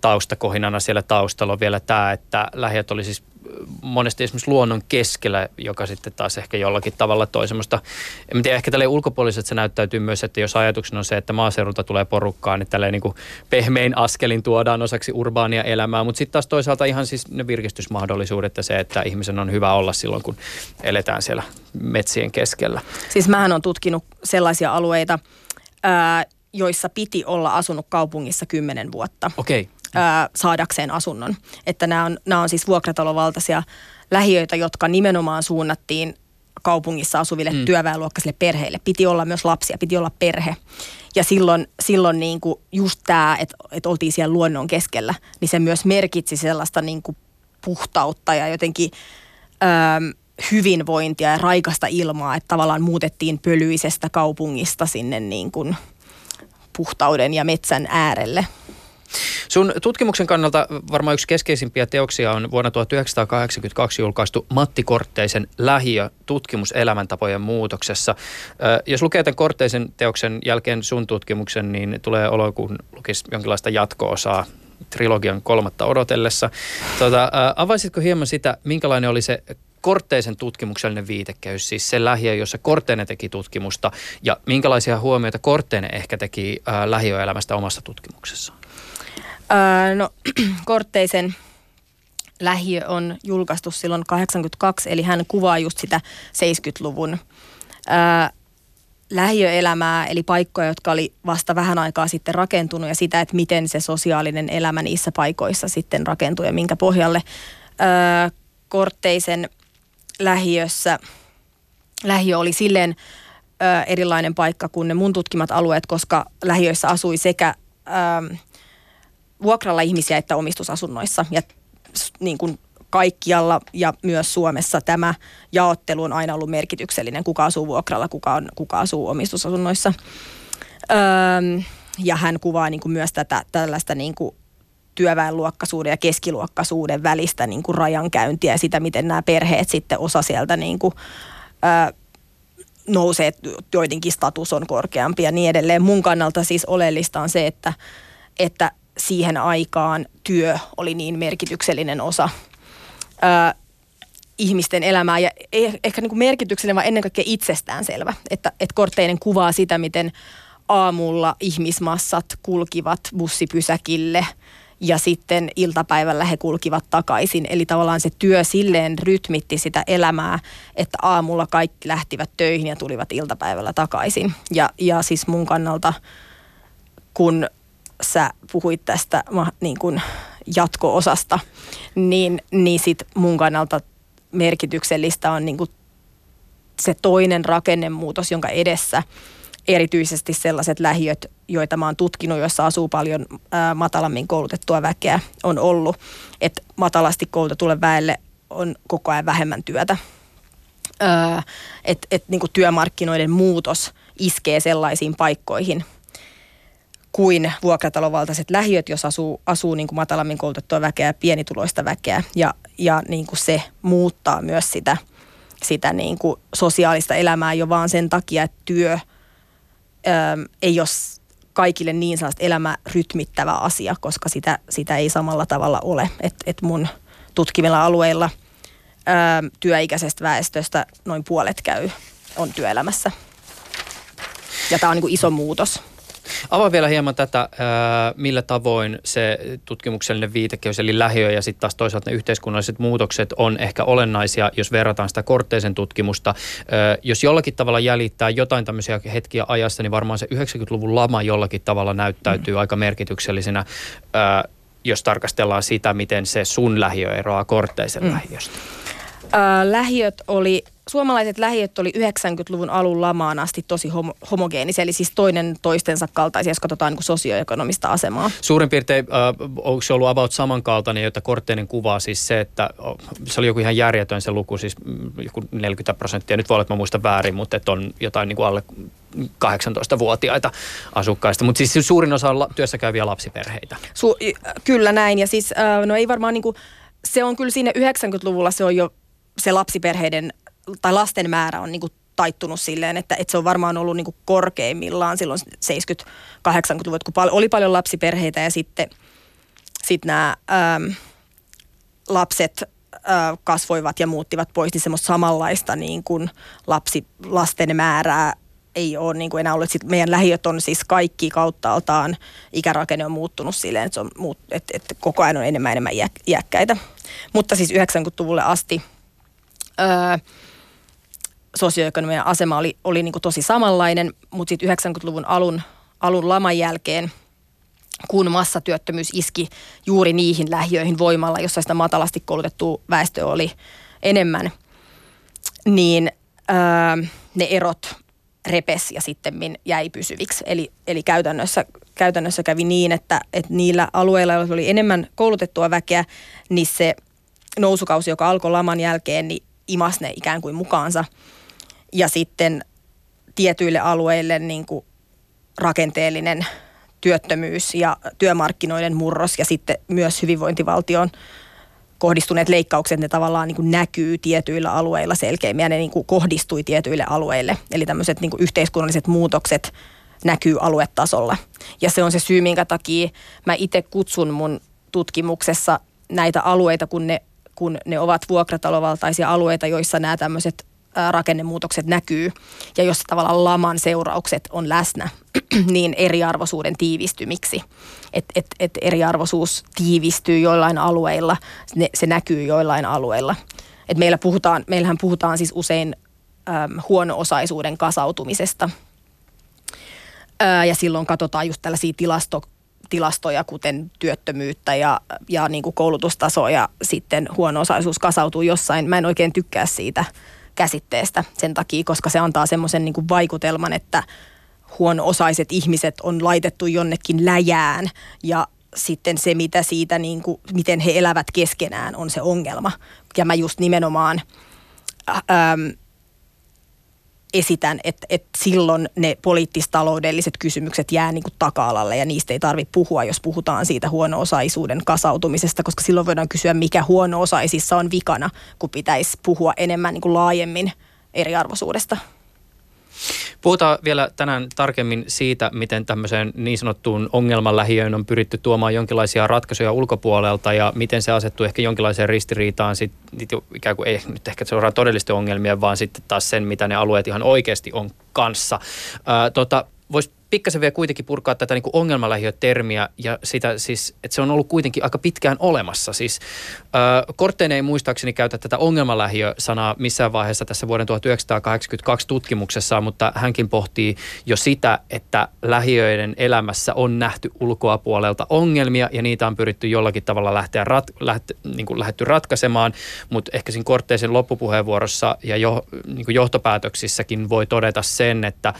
taustakohinana siellä taustalla on vielä tämä, että lähiöt oli siis monesti esimerkiksi luonnon keskellä, joka sitten taas ehkä jollakin tavalla toi semmoista, en tiedä, ehkä tälle ulkopuoliset se näyttäytyy myös, että jos ajatuksena on se, että maaseudulta tulee porukkaa, niin tälleen niin kuin pehmein askelin tuodaan osaksi urbaania elämää, mutta sitten taas toisaalta ihan siis ne virkistysmahdollisuudet ja se, että ihmisen on hyvä olla silloin, kun eletään siellä metsien keskellä. Siis mähän on tutkinut sellaisia alueita, ää, joissa piti olla asunut kaupungissa kymmenen vuotta. Okei. Okay ää, saadakseen asunnon. Että nämä on, nämä on siis vuokratalovaltaisia lähiöitä, jotka nimenomaan suunnattiin kaupungissa asuville mm. työväenluokkaisille perheille. Piti olla myös lapsia, piti olla perhe. Ja silloin, silloin niin kuin just tämä, että, että oltiin siellä luonnon keskellä, niin se myös merkitsi sellaista niin kuin puhtautta ja jotenkin äm, hyvinvointia ja raikasta ilmaa, että tavallaan muutettiin pölyisestä kaupungista sinne niin kuin puhtauden ja metsän äärelle. Sun tutkimuksen kannalta varmaan yksi keskeisimpiä teoksia on vuonna 1982 julkaistu Matti Kortteisen lähiö tutkimus elämäntapojen muutoksessa. Jos lukee tämän Kortteisen teoksen jälkeen sun tutkimuksen, niin tulee olo, kun lukisi jonkinlaista jatko-osaa trilogian kolmatta odotellessa. Tuota, avaisitko hieman sitä, minkälainen oli se Kortteisen tutkimuksellinen viitekehys, siis se lähiö, jossa Kortteinen teki tutkimusta, ja minkälaisia huomioita Kortteinen ehkä teki lähiöelämästä omassa tutkimuksessaan? No, Kortteisen lähiö on julkaistu silloin 82, eli hän kuvaa just sitä 70-luvun öö, lähiöelämää, eli paikkoja, jotka oli vasta vähän aikaa sitten rakentunut ja sitä, että miten se sosiaalinen elämä niissä paikoissa sitten rakentuu ja minkä pohjalle. Öö, Kortteisen lähiössä, lähiö oli silleen erilainen paikka kuin ne mun tutkimat alueet, koska lähiöissä asui sekä vuokralla ihmisiä että omistusasunnoissa. Ja niin kuin kaikkialla ja myös Suomessa tämä jaottelu on aina ollut merkityksellinen, kuka asuu vuokralla, kuka, on, kuka asuu omistusasunnoissa. Öö, ja hän kuvaa niin kuin myös tätä tällaista niin kuin työväenluokkaisuuden ja keskiluokkaisuuden välistä niin kuin rajankäyntiä ja sitä, miten nämä perheet sitten osa sieltä niin kuin, öö, nousee, joidenkin status on korkeampi ja niin edelleen. Mun kannalta siis oleellista on se, että, että siihen aikaan työ oli niin merkityksellinen osa ö, ihmisten elämää ja e- ehkä niin kuin merkityksellinen, vaan ennen kaikkea itsestäänselvä. Että, että Kortteinen kuvaa sitä, miten aamulla ihmismassat kulkivat bussipysäkille ja sitten iltapäivällä he kulkivat takaisin. Eli tavallaan se työ silleen rytmitti sitä elämää, että aamulla kaikki lähtivät töihin ja tulivat iltapäivällä takaisin. Ja, ja siis mun kannalta, kun sä puhuit tästä niin kuin jatko-osasta, niin, niin sit mun kannalta merkityksellistä on niin kuin se toinen rakennemuutos, jonka edessä erityisesti sellaiset lähiöt, joita mä oon tutkinut, joissa asuu paljon matalammin koulutettua väkeä, on ollut, että matalasti koulutetulle väelle on koko ajan vähemmän työtä. Että et, niin työmarkkinoiden muutos iskee sellaisiin paikkoihin, kuin vuokratalovaltaiset lähiöt, jos asuu, asuu niin kuin matalammin koulutettua väkeä, pienituloista väkeä. Ja, ja niin kuin se muuttaa myös sitä, sitä niin kuin sosiaalista elämää jo vaan sen takia, että työ äm, ei ole kaikille niin sellaista elämää rytmittävä asia, koska sitä, sitä ei samalla tavalla ole. Että et mun tutkivilla alueilla äm, työikäisestä väestöstä noin puolet käy, on työelämässä. Ja tämä on niin kuin iso muutos. Avaa vielä hieman tätä, millä tavoin se tutkimuksellinen viitekehys, eli lähiö ja sitten taas toisaalta ne yhteiskunnalliset muutokset on ehkä olennaisia, jos verrataan sitä kortteisen tutkimusta. Jos jollakin tavalla jäljittää jotain tämmöisiä hetkiä ajassa, niin varmaan se 90-luvun lama jollakin tavalla näyttäytyy mm. aika merkityksellisenä jos tarkastellaan sitä, miten se sun lähiö eroaa kortteisen mm. lähiöstä. Äh, lähiöt oli suomalaiset lähiöt oli 90-luvun alun lamaan asti tosi homo- homogeenisia, eli siis toinen toistensa kaltaisia, jos katsotaan niin sosioekonomista asemaa. Suurin piirtein, äh, onko se ollut about samankaltainen, jota Kortteinen kuvaa siis se, että se oli joku ihan järjetön se luku, siis mm, joku 40 prosenttia, nyt voi olla, että mä muistan väärin, mutta että on jotain niin kuin alle 18-vuotiaita asukkaista, mutta siis suurin osa on työssä käyviä lapsiperheitä. Su- kyllä näin, ja siis äh, no ei varmaan niin kuin, se on kyllä siinä 90-luvulla se on jo se lapsiperheiden tai lasten määrä on niin kuin taittunut silleen, että, että se on varmaan ollut niin kuin korkeimmillaan silloin 70-80-luvut, kun pal- oli paljon lapsiperheitä ja sitten sit nämä äm, lapset kasvoivat ja muuttivat pois, niin semmoista samanlaista niin kuin lapsi, lasten määrää ei ole niin kuin enää ollut. Sitten meidän lähiöt on siis kaikki kauttaaltaan, ikärakenne on muuttunut silleen, että, se on muut, että, että koko ajan on enemmän enemmän iäkkäitä. Mutta siis 90-luvulle asti öö, sosioekonominen asema oli, oli niin kuin tosi samanlainen, mutta sitten 90-luvun alun, alun laman jälkeen – kun massatyöttömyys iski juuri niihin lähiöihin voimalla, jossa sitä matalasti koulutettua väestöä oli enemmän, niin öö, ne erot repes ja sitten jäi pysyviksi. Eli, eli käytännössä, käytännössä kävi niin, että, että niillä alueilla, joilla oli enemmän koulutettua väkeä, niin se nousukausi, joka alkoi laman jälkeen, niin imas ne ikään kuin mukaansa. Ja sitten tietyille alueille niin kuin rakenteellinen työttömyys ja työmarkkinoiden murros ja sitten myös hyvinvointivaltion kohdistuneet leikkaukset, ne tavallaan niin kuin näkyy tietyillä alueilla selkeämmin ja ne niin kuin kohdistui tietyille alueille. Eli tämmöiset niin kuin yhteiskunnalliset muutokset näkyy aluetasolla. Ja se on se syy, minkä takia mä itse kutsun mun tutkimuksessa näitä alueita, kun ne, kun ne ovat vuokratalovaltaisia alueita, joissa nämä tämmöiset rakennemuutokset näkyy ja jossa tavallaan laman seuraukset on läsnä, niin eriarvoisuuden tiivistymiksi. Että et, et eriarvoisuus tiivistyy joillain alueilla, ne, se näkyy joillain alueilla. Et meillä puhutaan, meillähän puhutaan siis usein äm, huono-osaisuuden kasautumisesta. Ää, ja silloin katsotaan just tällaisia tilasto, tilastoja, kuten työttömyyttä ja, ja niin kuin koulutustasoa ja sitten huono-osaisuus kasautuu jossain. Mä en oikein tykkää siitä käsitteestä sen takia, koska se antaa semmoisen niin vaikutelman, että huono-osaiset ihmiset on laitettu jonnekin läjään ja sitten se, mitä siitä, niin kuin, miten he elävät keskenään, on se ongelma. Ja mä just nimenomaan ähm, esitän, että, että silloin ne poliittistaloudelliset kysymykset jää niin kuin taka-alalle ja niistä ei tarvitse puhua, jos puhutaan siitä huono-osaisuuden kasautumisesta, koska silloin voidaan kysyä, mikä huono-osaisissa on vikana, kun pitäisi puhua enemmän niin kuin laajemmin eriarvoisuudesta. Puhutaan vielä tänään tarkemmin siitä, miten tämmöiseen niin sanottuun ongelmalähiöön on pyritty tuomaan jonkinlaisia ratkaisuja ulkopuolelta ja miten se asettuu ehkä jonkinlaiseen ristiriitaan sit, ikään kuin ei nyt ehkä seuraan todellisten ongelmien, vaan sitten taas sen, mitä ne alueet ihan oikeasti on kanssa. Ää, tota, Voisi pikkasen vielä kuitenkin purkaa tätä niin ongelmalähiötermiä ja sitä siis, että se on ollut kuitenkin aika pitkään olemassa. Siis äh, Kortteen ei muistaakseni käytä tätä ongelmalähiö-sanaa missään vaiheessa tässä vuoden 1982 tutkimuksessa, mutta hänkin pohtii jo sitä, että lähiöiden elämässä on nähty ulkoa puolelta ongelmia ja niitä on pyritty jollakin tavalla lähteä rat, läht, niin kuin lähdetty ratkaisemaan, mutta ehkä siinä Kortteisen loppupuheenvuorossa ja jo, niin kuin johtopäätöksissäkin voi todeta sen, että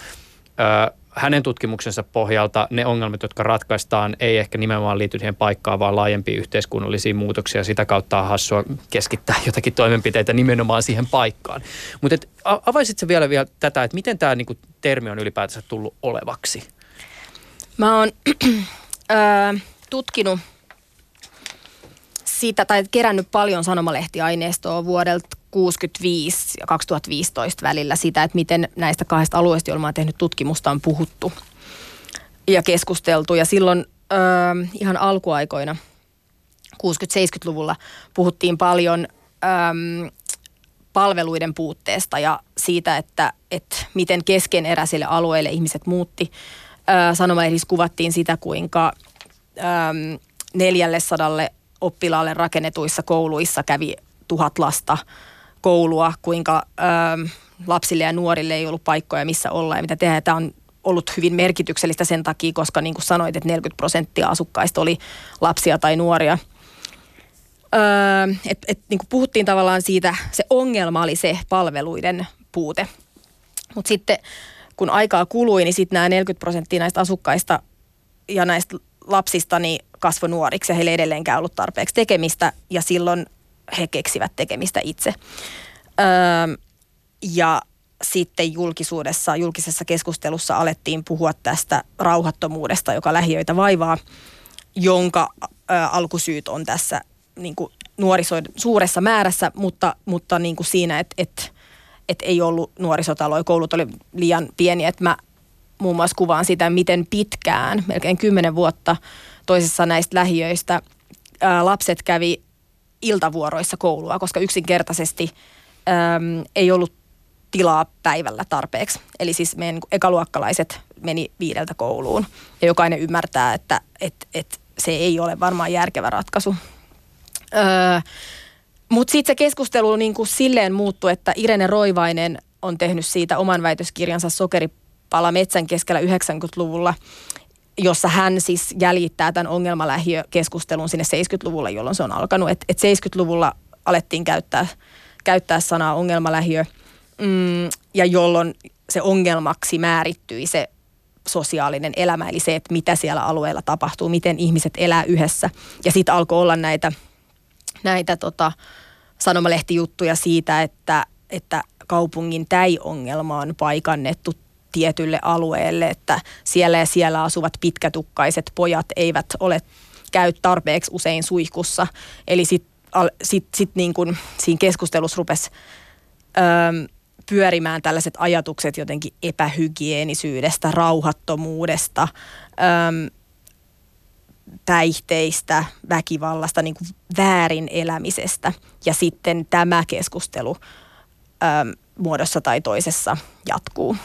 hänen tutkimuksensa pohjalta ne ongelmat, jotka ratkaistaan, ei ehkä nimenomaan liity siihen paikkaan, vaan laajempiin yhteiskunnallisiin muutoksiin. Sitä kautta on hassua keskittää jotakin toimenpiteitä nimenomaan siihen paikkaan. Mutta avaisitko vielä, vielä tätä, että miten tämä niinku, termi on ylipäätänsä tullut olevaksi? Mä oon äh, tutkinut siitä, tai kerännyt paljon sanomalehtiaineistoa vuodelta 1965 ja 2015 välillä sitä, että miten näistä kahdesta alueesta, joilla mä tehnyt tutkimusta, on puhuttu ja keskusteltu. Ja silloin ö, ihan alkuaikoina, 60-70-luvulla, puhuttiin paljon ö, palveluiden puutteesta ja siitä, että, että miten keskeneräisille alueille ihmiset muutti. Sanomalehdissä kuvattiin sitä, kuinka ö, neljälle sadalle oppilaalle rakennetuissa kouluissa kävi tuhat lasta – koulua, kuinka ö, lapsille ja nuorille ei ollut paikkoja, missä olla ja mitä tehdä. Tämä on ollut hyvin merkityksellistä sen takia, koska niin kuin sanoit, että 40 prosenttia asukkaista oli lapsia tai nuoria. Öö, et, et, niin kuin puhuttiin tavallaan siitä, se ongelma oli se palveluiden puute. Mutta sitten kun aikaa kului, niin sitten nämä 40 prosenttia näistä asukkaista ja näistä lapsista niin kasvoi nuoriksi ja heillä ei edelleenkään ollut tarpeeksi tekemistä. Ja silloin he keksivät tekemistä itse. Öö, ja sitten julkisuudessa, julkisessa keskustelussa alettiin puhua tästä rauhattomuudesta, joka lähiöitä vaivaa, jonka ö, alkusyyt on tässä niin kuin nuorisoiden suuressa määrässä, mutta, mutta niin kuin siinä, että et, et ei ollut nuorisotaloja, koulut oli liian pieniä, että mä muun muassa kuvaan sitä, miten pitkään, melkein kymmenen vuotta toisessa näistä lähiöistä ää, lapset kävi iltavuoroissa koulua, koska yksinkertaisesti äm, ei ollut tilaa päivällä tarpeeksi. Eli siis meidän ekaluokkalaiset meni viideltä kouluun ja jokainen ymmärtää, että et, et se ei ole varmaan järkevä ratkaisu. Öö, Mutta sitten se keskustelu niin kuin silleen muuttui, että Irene Roivainen on tehnyt siitä oman väitöskirjansa Sokeripala metsän keskellä 90-luvulla, jossa hän siis jäljittää tämän ongelmalähiökeskustelun sinne 70-luvulle, jolloin se on alkanut. Et, et 70-luvulla alettiin käyttää, käyttää sanaa ongelmalähiö, mm, ja jolloin se ongelmaksi määrittyi se sosiaalinen elämä, eli se, että mitä siellä alueella tapahtuu, miten ihmiset elää yhdessä. Ja sitten alkoi olla näitä, näitä tota, sanomalehtijuttuja siitä, että, että kaupungin täi-ongelma on paikannettu tietylle alueelle, että siellä ja siellä asuvat pitkätukkaiset pojat eivät ole käy tarpeeksi usein suihkussa. Eli sitten sit, sit niin kun siinä keskustelussa rupesi pyörimään tällaiset ajatukset jotenkin epähygienisyydestä, rauhattomuudesta, äm, päihteistä, väkivallasta, niin kuin väärin elämisestä. Ja sitten tämä keskustelu äm, muodossa tai toisessa jatkuu.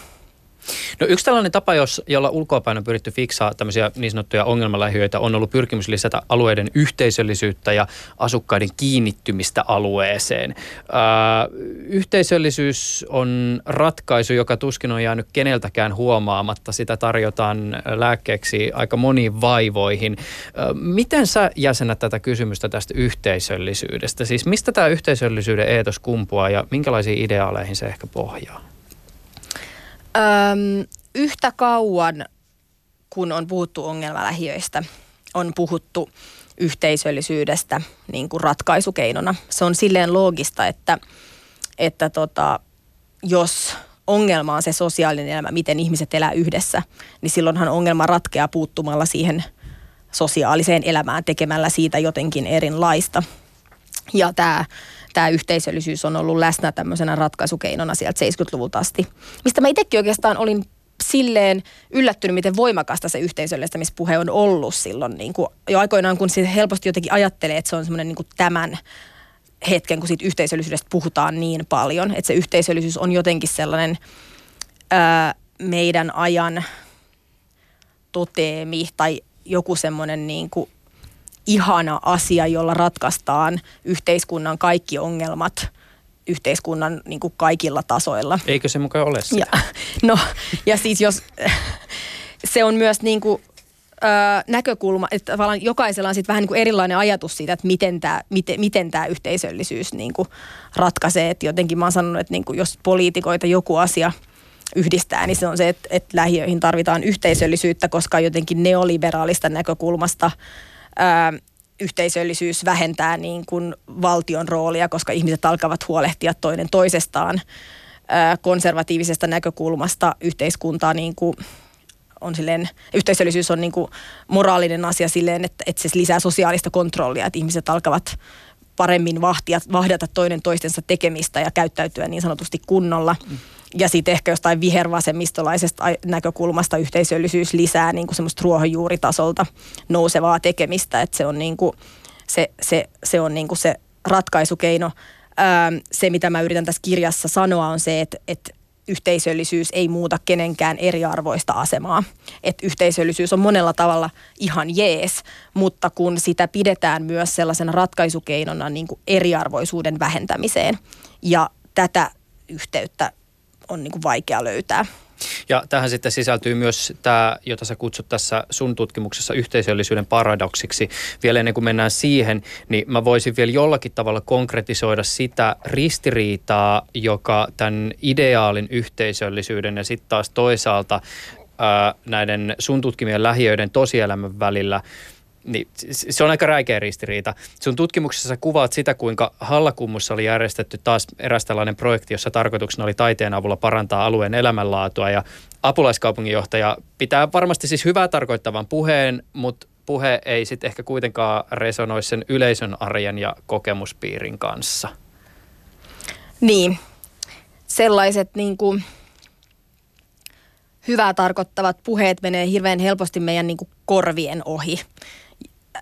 No yksi tällainen tapa, jos, jolla ulkoapäin on pyritty fiksaa tämmöisiä niin sanottuja ongelmalähiöitä, on ollut pyrkimys lisätä alueiden yhteisöllisyyttä ja asukkaiden kiinnittymistä alueeseen. Ää, yhteisöllisyys on ratkaisu, joka tuskin on jäänyt keneltäkään huomaamatta. Sitä tarjotaan lääkkeeksi aika moniin vaivoihin. Ää, miten sä jäsenät tätä kysymystä tästä yhteisöllisyydestä? Siis mistä tämä yhteisöllisyyden eetos kumpuaa ja minkälaisiin ideaaleihin se ehkä pohjaa? Öm, yhtä kauan, kun on puhuttu ongelmalähiöistä, on puhuttu yhteisöllisyydestä niin kuin ratkaisukeinona. Se on silleen loogista, että, että tota, jos ongelma on se sosiaalinen elämä, miten ihmiset elää yhdessä, niin silloinhan ongelma ratkeaa puuttumalla siihen sosiaaliseen elämään tekemällä siitä jotenkin erilaista. Ja tämä tämä yhteisöllisyys on ollut läsnä tämmöisenä ratkaisukeinona sieltä 70-luvulta asti. Mistä mä itsekin oikeastaan olin silleen yllättynyt, miten voimakasta se yhteisöllistämispuhe on ollut silloin. Niin kuin jo aikoinaan, kun se helposti jotenkin ajattelee, että se on semmoinen niin tämän hetken, kun siitä yhteisöllisyydestä puhutaan niin paljon. Että se yhteisöllisyys on jotenkin sellainen ää, meidän ajan toteemi tai joku semmoinen niin kuin ihana asia, jolla ratkaistaan yhteiskunnan kaikki ongelmat yhteiskunnan niin kuin kaikilla tasoilla. Eikö se mukaan ole sitä? Ja, no, ja siis jos se on myös niin kuin, ö, näkökulma, että tavallaan jokaisella on sitten vähän niin kuin erilainen ajatus siitä, että miten tämä miten, miten tämä yhteisöllisyys niin kuin ratkaisee. Että jotenkin mä oon sanonut, että niin kuin jos poliitikoita joku asia yhdistää, niin se on se, että, että lähiöihin tarvitaan yhteisöllisyyttä, koska jotenkin neoliberaalista näkökulmasta – ää, yhteisöllisyys vähentää niin kuin valtion roolia, koska ihmiset alkavat huolehtia toinen toisestaan ää, konservatiivisesta näkökulmasta yhteiskuntaa niin kuin on silleen, yhteisöllisyys on niin kuin moraalinen asia silleen, että, että se lisää sosiaalista kontrollia, että ihmiset alkavat paremmin vahtia, vahdata toinen toistensa tekemistä ja käyttäytyä niin sanotusti kunnolla. Mm ja sitten ehkä jostain vihervasemmistolaisesta näkökulmasta yhteisöllisyys lisää niin kuin semmoista ruohonjuuritasolta nousevaa tekemistä, että se on niin kuin se, se, se, on niin kuin se ratkaisukeino. Ää, se, mitä mä yritän tässä kirjassa sanoa, on se, että, että yhteisöllisyys ei muuta kenenkään eriarvoista asemaa. Että yhteisöllisyys on monella tavalla ihan jees, mutta kun sitä pidetään myös sellaisena ratkaisukeinona niin kuin eriarvoisuuden vähentämiseen ja tätä yhteyttä on niin kuin vaikea löytää. Ja tähän sitten sisältyy myös tämä, jota sä kutsut tässä sun tutkimuksessa yhteisöllisyyden paradoksiksi. Vielä ennen kuin mennään siihen, niin mä voisin vielä jollakin tavalla konkretisoida sitä ristiriitaa, joka tämän ideaalin yhteisöllisyyden ja sitten taas toisaalta ää, näiden sun tutkimien lähiöiden tosielämän välillä – niin, se on aika räikeä ristiriita. Sun tutkimuksessa kuvaat sitä, kuinka Hallakummussa oli järjestetty taas eräs tällainen projekti, jossa tarkoituksena oli taiteen avulla parantaa alueen elämänlaatua ja apulaiskaupunginjohtaja pitää varmasti siis hyvää tarkoittavan puheen, mutta puhe ei sitten ehkä kuitenkaan resonoi sen yleisön arjen ja kokemuspiirin kanssa. Niin, sellaiset niin kuin hyvää tarkoittavat puheet menee hirveän helposti meidän niin kuin korvien ohi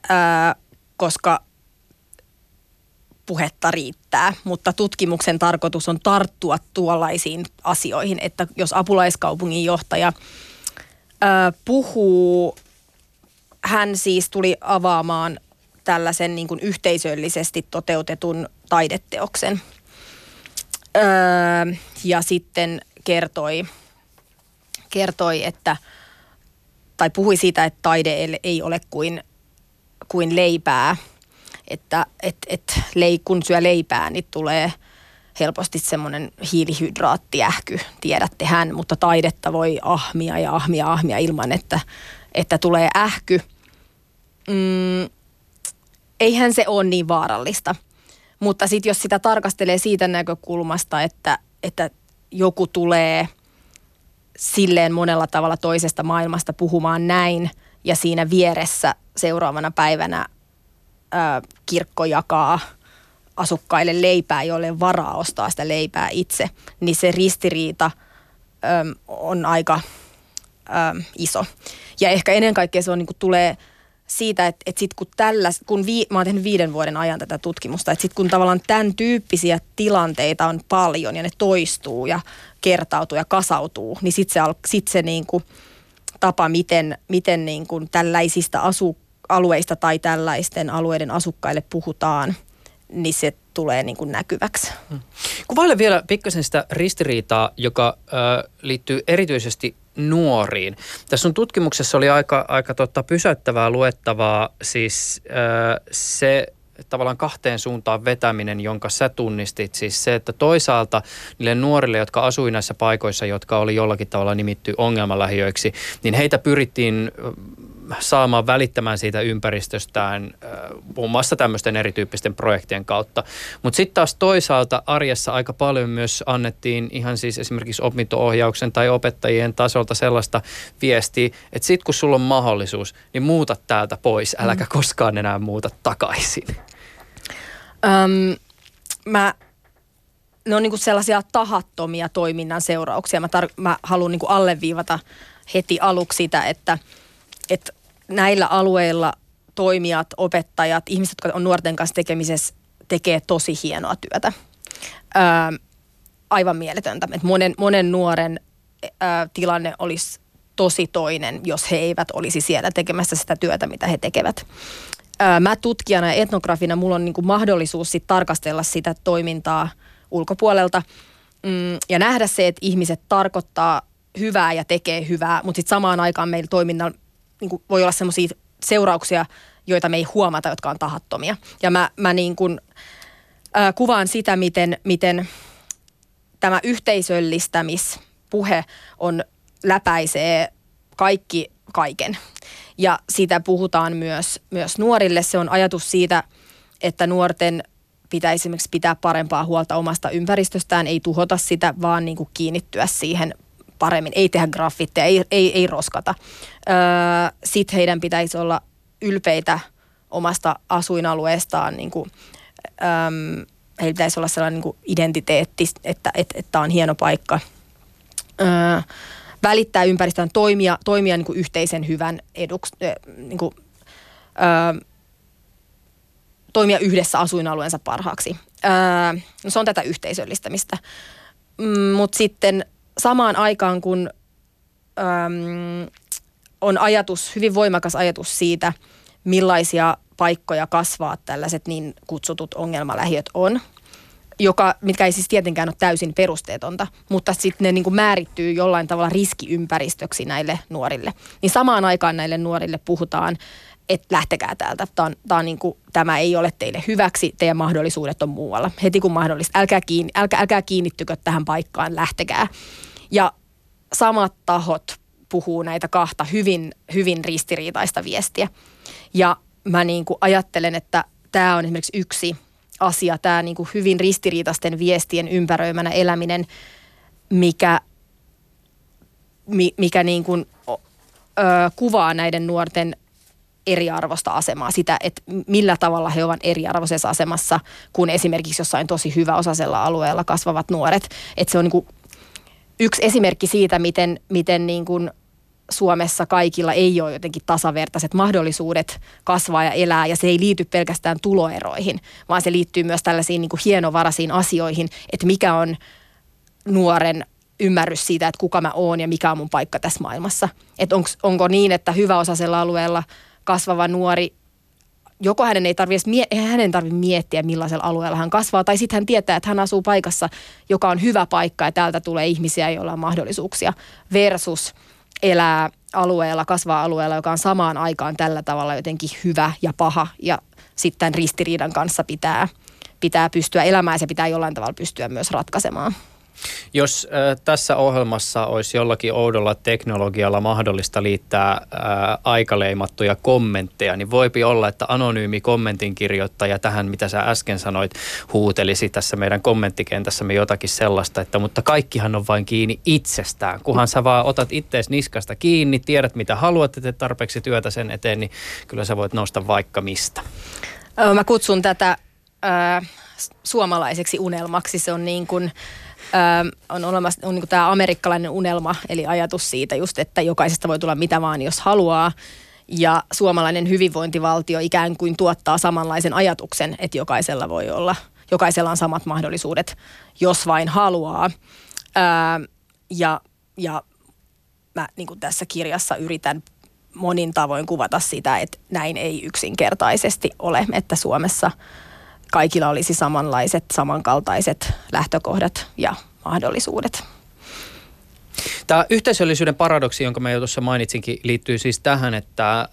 ää, koska puhetta riittää, mutta tutkimuksen tarkoitus on tarttua tuollaisiin asioihin, että jos apulaiskaupungin johtaja ää, puhuu, hän siis tuli avaamaan tällaisen niin kuin yhteisöllisesti toteutetun taideteoksen. Öö, ja sitten kertoi, kertoi, että tai puhui siitä, että taide ei ole kuin, kuin leipää – että et, et lei, kun syö leipää, niin tulee helposti semmoinen hiilihydraattiähky, tiedättehän, mutta taidetta voi ahmia ja ahmia ahmia ilman, että, että tulee ähky. Mm, eihän se ole niin vaarallista. Mutta sitten jos sitä tarkastelee siitä näkökulmasta, että, että joku tulee silleen monella tavalla toisesta maailmasta puhumaan näin ja siinä vieressä seuraavana päivänä ö, kirkko jakaa asukkaille leipää, joille varaa ostaa sitä leipää itse, niin se ristiriita ö, on aika ö, iso. Ja ehkä ennen kaikkea se on, niin kuin tulee siitä, että, että sit kun tällä, kun vi, mä oon tehnyt viiden vuoden ajan tätä tutkimusta, että sitten kun tavallaan tämän tyyppisiä tilanteita on paljon ja ne toistuu ja kertautuu ja kasautuu, niin sitten se, sit se niin kuin tapa, miten, miten niin kuin tällaisista asu, alueista tai tällaisten alueiden asukkaille puhutaan, niin se tulee niin kuin näkyväksi. Hmm. Kuvaile vielä pikkasen sitä ristiriitaa, joka ö, liittyy erityisesti nuoriin. Tässä sun tutkimuksessa oli aika, aika tota, pysäyttävää luettavaa, siis ö, se tavallaan kahteen suuntaan vetäminen, jonka sä tunnistit. Siis se, että toisaalta niille nuorille, jotka asui näissä paikoissa, jotka oli jollakin tavalla nimitty ongelmalähiöiksi, niin heitä pyrittiin saamaan välittämään siitä ympäristöstään muun muassa tämmöisten erityyppisten projektien kautta. Mutta sitten taas toisaalta arjessa aika paljon myös annettiin ihan siis esimerkiksi opinto-ohjauksen tai opettajien tasolta sellaista viestiä, että sitten kun sulla on mahdollisuus, niin muuta täältä pois, äläkä mm. koskaan enää muuta takaisin. Öm, mä ne on niinku sellaisia tahattomia toiminnan seurauksia. Mä, tar- mä haluan niinku alleviivata heti aluksi sitä, että, että näillä alueilla toimijat, opettajat, ihmiset, jotka on nuorten kanssa tekemisessä, tekee tosi hienoa työtä. Öö, aivan mieletöntä. että monen, monen nuoren öö, tilanne olisi tosi toinen, jos he eivät olisi siellä tekemässä sitä työtä, mitä he tekevät. Öö, mä tutkijana ja etnografina mulla on niinku mahdollisuus sit tarkastella sitä toimintaa ulkopuolelta mm, ja nähdä se, että ihmiset tarkoittaa hyvää ja tekee hyvää, mutta sitten samaan aikaan meillä toiminnalla niin kuin voi olla sellaisia seurauksia, joita me ei huomata, jotka on tahattomia. Ja mä, mä niin kuin, äh, kuvaan sitä, miten, miten tämä yhteisöllistämispuhe on läpäisee kaikki kaiken. Ja siitä puhutaan myös, myös nuorille. Se on ajatus siitä, että nuorten pitäisi esimerkiksi pitää parempaa huolta omasta ympäristöstään, ei tuhota sitä, vaan niin kuin kiinnittyä siihen paremmin. Ei tehdä graffitteja, ei, ei, ei roskata. Öö, Sitten heidän pitäisi olla ylpeitä omasta asuinalueestaan. Niin kuin, öö, heillä pitäisi olla sellainen niin kuin identiteetti, että että, että tämä on hieno paikka. Öö, välittää ympäristöön, toimia, toimia niin kuin yhteisen hyvän eduksi, niin kuin, öö, toimia yhdessä asuinalueensa parhaaksi. Öö, no se on tätä yhteisöllistämistä. Mm, Mutta sitten samaan aikaan, kun äm, on ajatus, hyvin voimakas ajatus siitä, millaisia paikkoja kasvaa tällaiset niin kutsutut ongelmalähiöt on, joka, mitkä ei siis tietenkään ole täysin perusteetonta, mutta sitten ne niin kuin määrittyy jollain tavalla riskiympäristöksi näille nuorille. Niin samaan aikaan näille nuorille puhutaan, että lähtekää täältä, tämä, on, tämä, on niin kuin, tämä ei ole teille hyväksi, teidän mahdollisuudet on muualla. Heti kun mahdollista, älkää, kiinni, älkää, älkää kiinnittykö tähän paikkaan, lähtekää. Ja samat tahot puhuu näitä kahta hyvin, hyvin ristiriitaista viestiä. Ja mä niin kuin ajattelen, että tämä on esimerkiksi yksi asia, tämä niin kuin hyvin ristiriitaisten viestien ympäröimänä eläminen, mikä, mikä niin kuin, ö, kuvaa näiden nuorten eriarvosta asemaa, sitä, että millä tavalla he ovat eriarvoisessa asemassa kuin esimerkiksi jossain tosi hyväosaisella alueella kasvavat nuoret. Että se on niin yksi esimerkki siitä, miten, miten niin kuin Suomessa kaikilla ei ole jotenkin tasavertaiset mahdollisuudet kasvaa ja elää, ja se ei liity pelkästään tuloeroihin, vaan se liittyy myös tällaisiin niin kuin hienovaraisiin asioihin, että mikä on nuoren ymmärrys siitä, että kuka mä oon ja mikä on mun paikka tässä maailmassa. Että onko niin, että hyväosaisella alueella kasvava nuori joko hänen ei tarvitse, hänen tarvitse miettiä, millaisella alueella hän kasvaa, tai sitten hän tietää, että hän asuu paikassa, joka on hyvä paikka ja täältä tulee ihmisiä, joilla on mahdollisuuksia, versus elää alueella, kasvaa alueella, joka on samaan aikaan tällä tavalla jotenkin hyvä ja paha, ja sitten ristiriidan kanssa pitää, pitää pystyä elämään ja se pitää jollain tavalla pystyä myös ratkaisemaan. Jos äh, tässä ohjelmassa olisi jollakin oudolla teknologialla mahdollista liittää äh, aikaleimattuja kommentteja, niin voipi olla, että anonyymi kommentin kirjoittaja tähän, mitä sä äsken sanoit, huutelisi tässä meidän kommenttikentässämme jotakin sellaista, että mutta kaikkihan on vain kiinni itsestään. Kunhan sä vaan otat ittees niskasta kiinni, tiedät mitä haluat, että tarpeeksi työtä sen eteen, niin kyllä sä voit nousta vaikka mistä. Mä kutsun tätä äh, suomalaiseksi unelmaksi. Se on niin kuin On olemassa on niin tämä amerikkalainen unelma, eli ajatus siitä just, että jokaisesta voi tulla mitä vaan, jos haluaa. Ja suomalainen hyvinvointivaltio ikään kuin tuottaa samanlaisen ajatuksen, että jokaisella voi olla, jokaisella on samat mahdollisuudet, jos vain haluaa. Öö, ja, ja mä niin kuin tässä kirjassa yritän monin tavoin kuvata sitä, että näin ei yksinkertaisesti ole, että Suomessa – kaikilla olisi samanlaiset, samankaltaiset lähtökohdat ja mahdollisuudet. Tämä yhteisöllisyyden paradoksi, jonka mä jo tuossa mainitsinkin, liittyy siis tähän, että ää,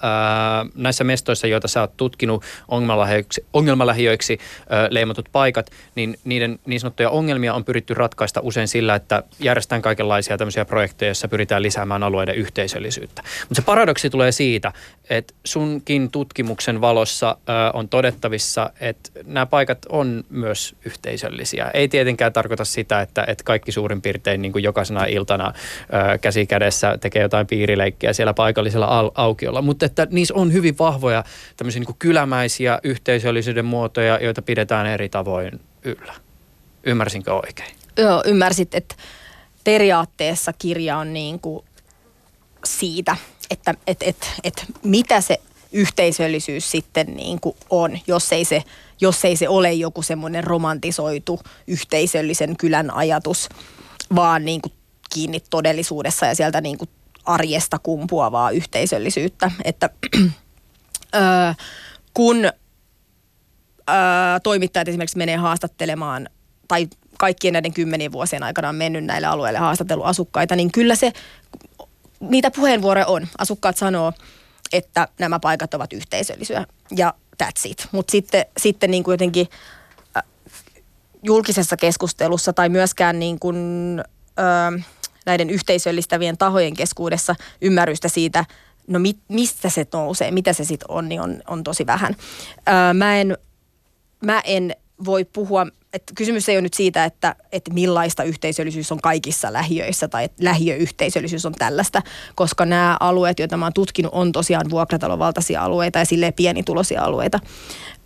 näissä mestoissa, joita sä oot tutkinut ongelmalähiöiksi, ongelmalähiöiksi ää, leimatut paikat, niin niiden niin sanottuja ongelmia on pyritty ratkaista usein sillä, että järjestetään kaikenlaisia tämmöisiä projekteja, joissa pyritään lisäämään alueiden yhteisöllisyyttä. Mutta se paradoksi tulee siitä, että sunkin tutkimuksen valossa ää, on todettavissa, että nämä paikat on myös yhteisöllisiä. Ei tietenkään tarkoita sitä, että, että kaikki suurin piirtein niin kuin jokaisena iltana käsi kädessä tekee jotain piirileikkiä siellä paikallisella au- aukiolla. Mutta että niissä on hyvin vahvoja tämmöisiä niin kylämäisiä yhteisöllisyyden muotoja, joita pidetään eri tavoin yllä. Ymmärsinkö oikein? Joo, ymmärsit, että periaatteessa kirja on niin kuin siitä, että et, et, et mitä se yhteisöllisyys sitten niin kuin on, jos ei se, jos ei se ole joku semmoinen romantisoitu yhteisöllisen kylän ajatus, vaan niin kuin kiinni todellisuudessa ja sieltä niin kuin arjesta kumpuavaa yhteisöllisyyttä. Että ö, kun ö, toimittajat esimerkiksi menee haastattelemaan tai kaikkien näiden kymmenien vuosien aikana on mennyt näille alueille haastatellut asukkaita, niin kyllä se, niitä puheenvuoroja on. Asukkaat sanoo, että nämä paikat ovat yhteisöllisiä ja that's it. Mutta sitten, sitten niin kuin jotenkin julkisessa keskustelussa tai myöskään niin kuin, ö, näiden yhteisöllistävien tahojen keskuudessa ymmärrystä siitä, no mi, mistä se nousee, mitä se sitten on, niin on, on tosi vähän. Öö, mä, en, mä en voi puhua, että kysymys ei ole nyt siitä, että, että millaista yhteisöllisyys on kaikissa lähiöissä tai että lähiöyhteisöllisyys on tällaista, koska nämä alueet, joita mä oon tutkinut, on tosiaan vuokratalovaltaisia alueita ja silleen pienituloisia alueita.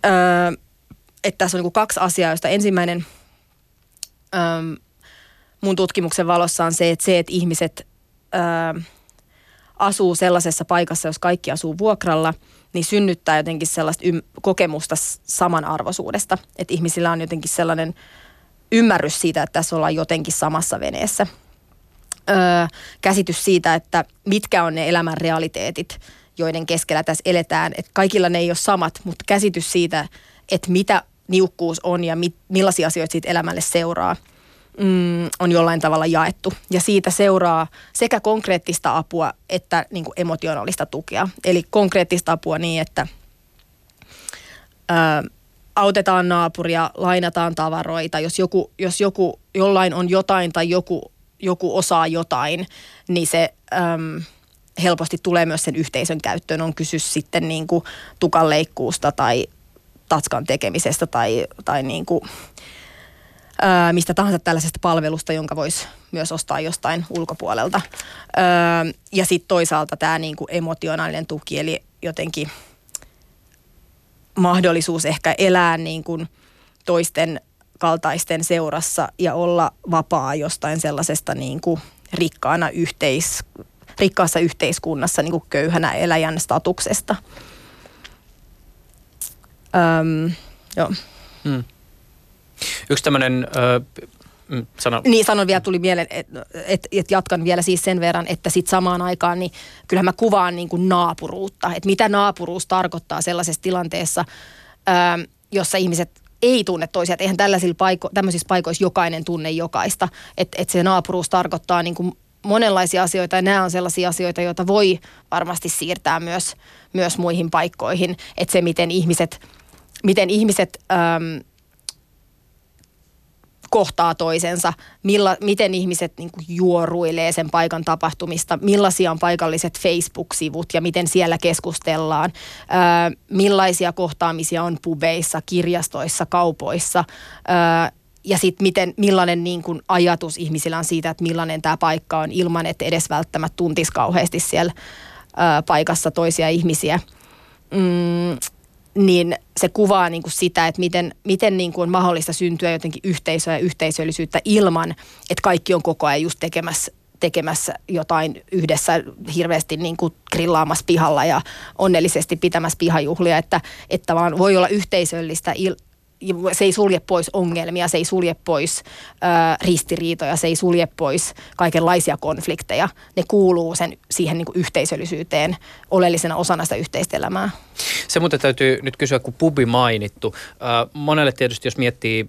Öö, että tässä on niin kaksi asiaa, joista ensimmäinen öö, mun tutkimuksen valossa on se, että se, että ihmiset ää, asuu sellaisessa paikassa, jos kaikki asuu vuokralla, niin synnyttää jotenkin sellaista ym- kokemusta samanarvoisuudesta. Että ihmisillä on jotenkin sellainen ymmärrys siitä, että tässä ollaan jotenkin samassa veneessä. Öö, käsitys siitä, että mitkä on ne elämän realiteetit, joiden keskellä tässä eletään. Että kaikilla ne ei ole samat, mutta käsitys siitä, että mitä niukkuus on ja mit, millaisia asioita siitä elämälle seuraa – mm, on jollain tavalla jaettu. Ja siitä seuraa sekä konkreettista apua että niin kuin emotionaalista tukea. Eli konkreettista apua niin, että ö, autetaan naapuria, lainataan tavaroita. Jos joku, jos joku jollain on jotain tai joku, joku osaa jotain, niin se... Ö, helposti tulee myös sen yhteisön käyttöön. On kysy sitten niin kuin tukanleikkuusta tai tatskan tekemisestä tai, tai niin kuin, mistä tahansa tällaisesta palvelusta, jonka voisi myös ostaa jostain ulkopuolelta. Ja sitten toisaalta tämä niinku emotionaalinen tuki, eli jotenkin mahdollisuus ehkä elää niin kuin toisten kaltaisten seurassa ja olla vapaa jostain sellaisesta niin kuin rikkaana yhteis, rikkaassa yhteiskunnassa niin kuin köyhänä eläjän statuksesta. Öm, joo. Hmm. Yksi tämmöinen Mm, sano. Niin sanon vielä, tuli mieleen, että et, et jatkan vielä siis sen verran, että sitten samaan aikaan, niin kyllähän mä kuvaan niin kuin naapuruutta. Että mitä naapuruus tarkoittaa sellaisessa tilanteessa, ää, jossa ihmiset ei tunne toisia. Että eihän tällaisilla paiko, tämmöisissä paikoissa jokainen tunne jokaista. Että et se naapuruus tarkoittaa niin kuin monenlaisia asioita ja nämä on sellaisia asioita, joita voi varmasti siirtää myös, myös muihin paikkoihin. Että se, miten ihmiset, miten ihmiset äm, kohtaa toisensa, milla, miten ihmiset niin kuin juoruilee sen paikan tapahtumista, millaisia on paikalliset Facebook-sivut ja miten siellä keskustellaan, ää, millaisia kohtaamisia on pubeissa, kirjastoissa, kaupoissa, ää, ja sitten miten, millainen niin kuin ajatus ihmisillä on siitä, että millainen tämä paikka on ilman, että edes välttämättä tuntisi kauheasti siellä ää, paikassa toisia ihmisiä. Mm, niin se kuvaa niin kuin sitä, että miten, miten niin kuin on mahdollista syntyä jotenkin yhteisöä ja yhteisöllisyyttä ilman, että kaikki on koko ajan just tekemässä tekemässä jotain yhdessä hirveästi niin kuin grillaamassa pihalla ja onnellisesti pitämässä pihajuhlia, että, että vaan voi olla yhteisöllistä il, se ei sulje pois ongelmia, se ei sulje pois ö, ristiriitoja, se ei sulje pois kaikenlaisia konflikteja. Ne kuuluu sen, siihen niin kuin yhteisöllisyyteen oleellisena osana sitä yhteistä elämää. Se muuten täytyy nyt kysyä, kun pubi mainittu. Ö, monelle tietysti, jos miettii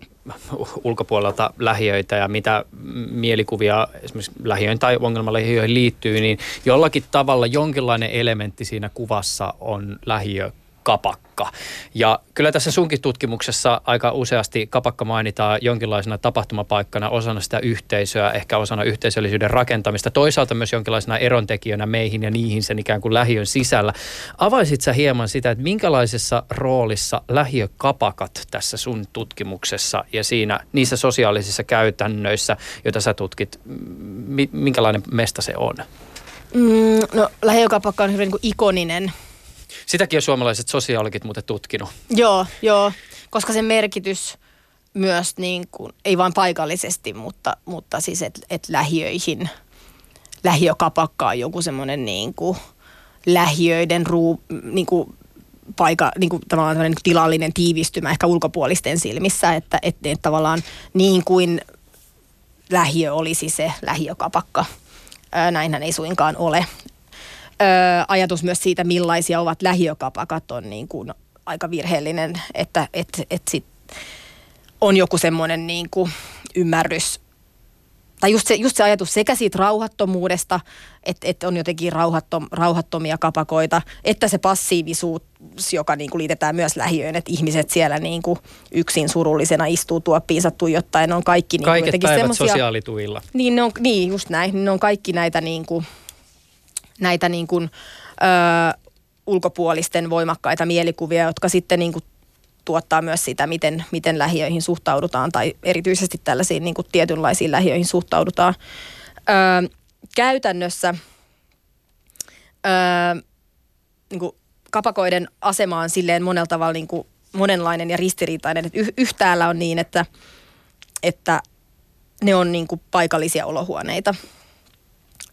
ulkopuolelta lähiöitä ja mitä mielikuvia esimerkiksi lähiöihin tai ongelmalähiöihin liittyy, niin jollakin tavalla jonkinlainen elementti siinä kuvassa on lähiö kapakka. Ja kyllä tässä sunkin tutkimuksessa aika useasti kapakka mainitaan jonkinlaisena tapahtumapaikkana osana sitä yhteisöä, ehkä osana yhteisöllisyyden rakentamista. Toisaalta myös jonkinlaisena erontekijänä meihin ja niihin sen ikään kuin lähiön sisällä. Avaisit sä hieman sitä, että minkälaisessa roolissa lähiökapakat tässä sun tutkimuksessa ja siinä niissä sosiaalisissa käytännöissä, joita sä tutkit, minkälainen mesta se on? Mm, no lähiökapakka on hyvin niin kuin ikoninen Sitäkin on suomalaiset sosiologit muuten tutkinut. Joo, joo, koska sen merkitys myös niin kuin, ei vain paikallisesti, mutta, mutta siis että et lähiöihin, lähiökapakka on joku semmoinen niin kuin lähiöiden ruu, niin kuin paika, niin kuin tavallaan tilallinen tiivistymä ehkä ulkopuolisten silmissä, että, että, että tavallaan niin kuin lähiö olisi se lähiökapakka. Näinhän ei suinkaan ole ö, ajatus myös siitä, millaisia ovat lähiökapakat, on niin kuin aika virheellinen, että et, et sit on joku semmoinen niin kuin ymmärrys tai just se, just se ajatus sekä siitä rauhattomuudesta, että, että on jotenkin rauhattom, rauhattomia kapakoita, että se passiivisuus, joka niin kuin liitetään myös lähiöön, että ihmiset siellä niin kuin yksin surullisena istuu tuoppiinsa tuijottaen, on kaikki niin Kaiket päivät semmosia, sosiaalituilla. Niin, ne on, niin, just näin. Ne on kaikki näitä niin kuin, näitä niin kuin, ö, ulkopuolisten voimakkaita mielikuvia, jotka sitten niin kuin tuottaa myös sitä, miten, miten lähiöihin suhtaudutaan tai erityisesti tällaisiin niin kuin tietynlaisiin lähiöihin suhtaudutaan. Ö, käytännössä ö, niin kuin kapakoiden asema on silleen monella tavalla niin kuin monenlainen ja ristiriitainen. Että yhtäällä on niin, että, että ne on niin kuin paikallisia olohuoneita –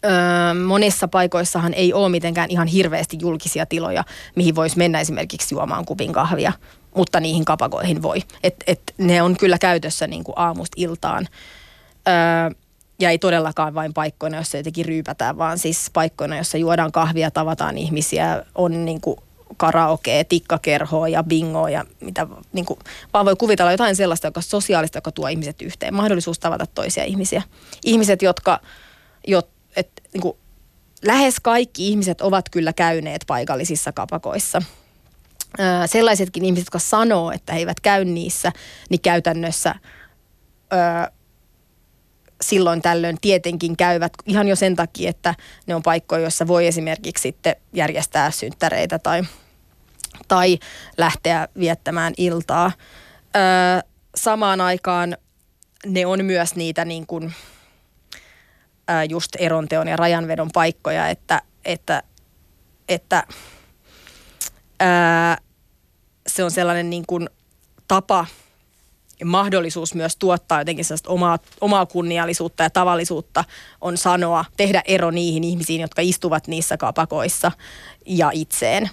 öö, monissa paikoissahan ei ole mitenkään ihan hirveästi julkisia tiloja, mihin voisi mennä esimerkiksi juomaan kupin kahvia, mutta niihin kapakoihin voi. Et, et ne on kyllä käytössä niin kuin aamusta iltaan. Öö, ja ei todellakaan vain paikkoina, joissa jotenkin ryypätään, vaan siis paikkoina, joissa juodaan kahvia, tavataan ihmisiä, on niin kuin karaoke, tikkakerhoa ja bingoa ja mitä, niin kuin, vaan voi kuvitella jotain sellaista, joka on sosiaalista, joka tuo ihmiset yhteen. Mahdollisuus tavata toisia ihmisiä. Ihmiset, jotka, jo, että niin kuin, lähes kaikki ihmiset ovat kyllä käyneet paikallisissa kapakoissa. Öö, sellaisetkin ihmiset, jotka sanoo, että he eivät käy niissä, niin käytännössä öö, silloin tällöin tietenkin käyvät ihan jo sen takia, että ne on paikkoja, joissa voi esimerkiksi sitten järjestää synttäreitä tai, tai lähteä viettämään iltaa. Öö, samaan aikaan ne on myös niitä niin kuin, ää, just eronteon ja rajanvedon paikkoja, että, että, että ää, se on sellainen niin kuin tapa mahdollisuus myös tuottaa jotenkin sellaista omaa, omaa kunniallisuutta ja tavallisuutta on sanoa, tehdä ero niihin ihmisiin, jotka istuvat niissä kapakoissa ja itseen.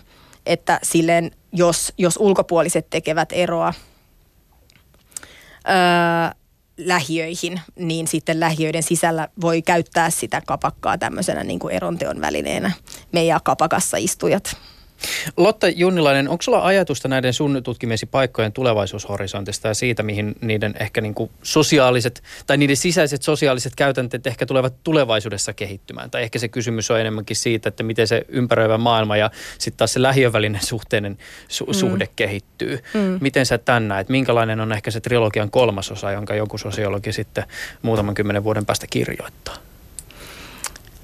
Että silleen, jos, jos ulkopuoliset tekevät eroa öö, lähiöihin, niin sitten lähiöiden sisällä voi käyttää sitä kapakkaa tämmöisenä niin kuin eronteon välineenä, meidän kapakassa istujat. Lotta Junnilainen, onko sulla ajatusta näiden sun tutkimiesi paikkojen tulevaisuushorisontista ja siitä, mihin niiden ehkä niin kuin sosiaaliset tai niiden sisäiset sosiaaliset käytänteet ehkä tulevat tulevaisuudessa kehittymään? Tai ehkä se kysymys on enemmänkin siitä, että miten se ympäröivä maailma ja sitten taas se lähiövälinen suhteinen su- mm. suhde kehittyy. Mm. Miten sä tän näet? Minkälainen on ehkä se trilogian kolmas osa, jonka joku sosiologi sitten muutaman kymmenen vuoden päästä kirjoittaa?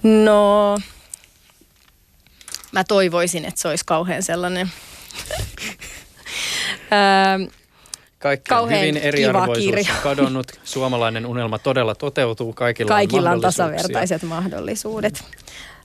No, mä toivoisin, että se olisi kauhean sellainen... Kaikkein hyvin eriarvoisuus on kadonnut. Suomalainen unelma todella toteutuu. Kaikilla, Kaikilla on tasavertaiset mahdollisuudet.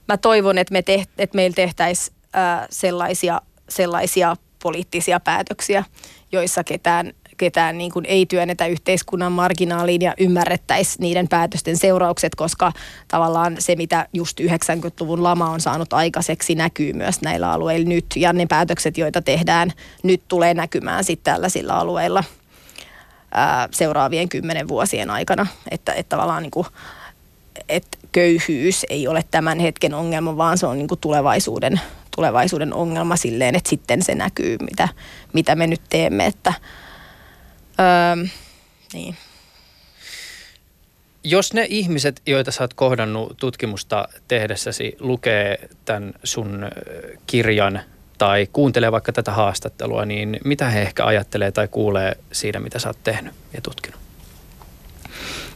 Mä toivon, että, me teht, että meillä tehtäisiin äh, sellaisia, sellaisia poliittisia päätöksiä, joissa ketään ketään niin kuin ei työnnetä yhteiskunnan marginaaliin ja ymmärrettäisi niiden päätösten seuraukset, koska tavallaan se, mitä just 90-luvun lama on saanut aikaiseksi, näkyy myös näillä alueilla nyt. Ja ne päätökset, joita tehdään nyt, tulee näkymään sitten tällaisilla alueilla ää, seuraavien kymmenen vuosien aikana. Että, että tavallaan niin kuin, että köyhyys ei ole tämän hetken ongelma, vaan se on niin kuin tulevaisuuden, tulevaisuuden ongelma silleen, että sitten se näkyy, mitä, mitä me nyt teemme. Että, Öö, niin. Jos ne ihmiset, joita sä oot kohdannut tutkimusta tehdessäsi, lukee tämän sun kirjan tai kuuntelee vaikka tätä haastattelua, niin mitä he ehkä ajattelee tai kuulee siitä, mitä sä oot tehnyt ja tutkinut?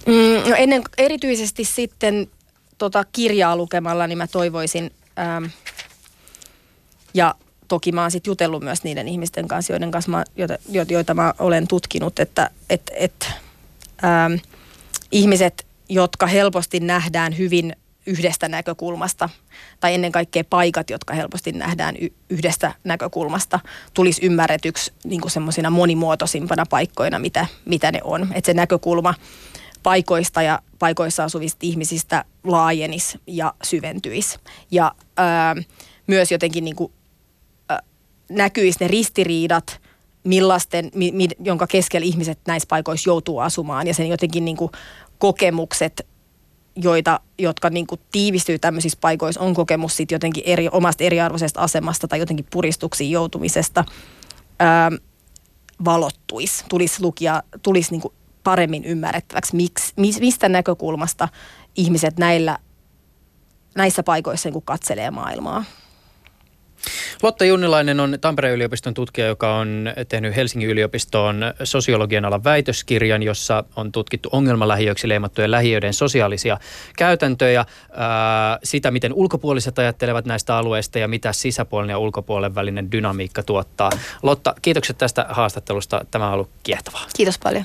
Mm, no ennen, erityisesti sitten tota kirjaa lukemalla, niin mä toivoisin, ähm, ja toki mä oon sitten jutellut myös niiden ihmisten kanssa, joiden kanssa mä, joita, joita mä olen tutkinut, että et, et, ähm, ihmiset, jotka helposti nähdään hyvin yhdestä näkökulmasta, tai ennen kaikkea paikat, jotka helposti nähdään y- yhdestä näkökulmasta, tulisi ymmärretyksi niin semmoisina monimuotoisimpana paikkoina, mitä, mitä ne on. Että se näkökulma paikoista ja paikoissa asuvista ihmisistä laajenisi ja syventyisi. Ja ää, ähm, myös jotenkin niin kuin näkyisi ne ristiriidat, millaisten, mi, mi, jonka keskellä ihmiset näissä paikoissa joutuu asumaan ja sen jotenkin niin kuin kokemukset, joita, jotka niin kuin tiivistyy tämmöisissä paikoissa, on kokemus sit jotenkin eri, omasta eriarvoisesta asemasta tai jotenkin puristuksiin joutumisesta, ää, valottuisi, tulisi lukia, tulisi niin kuin paremmin ymmärrettäväksi, miksi, mistä näkökulmasta ihmiset näillä, näissä paikoissa niin kuin katselee maailmaa. Lotta Junnilainen on Tampereen yliopiston tutkija, joka on tehnyt Helsingin yliopiston sosiologian alan väitöskirjan, jossa on tutkittu ongelmalähiöiksi leimattujen lähiöiden sosiaalisia käytäntöjä, ää, sitä miten ulkopuoliset ajattelevat näistä alueista ja mitä sisäpuolinen ja ulkopuolen välinen dynamiikka tuottaa. Lotta, kiitokset tästä haastattelusta. Tämä on ollut kiehtovaa. Kiitos paljon.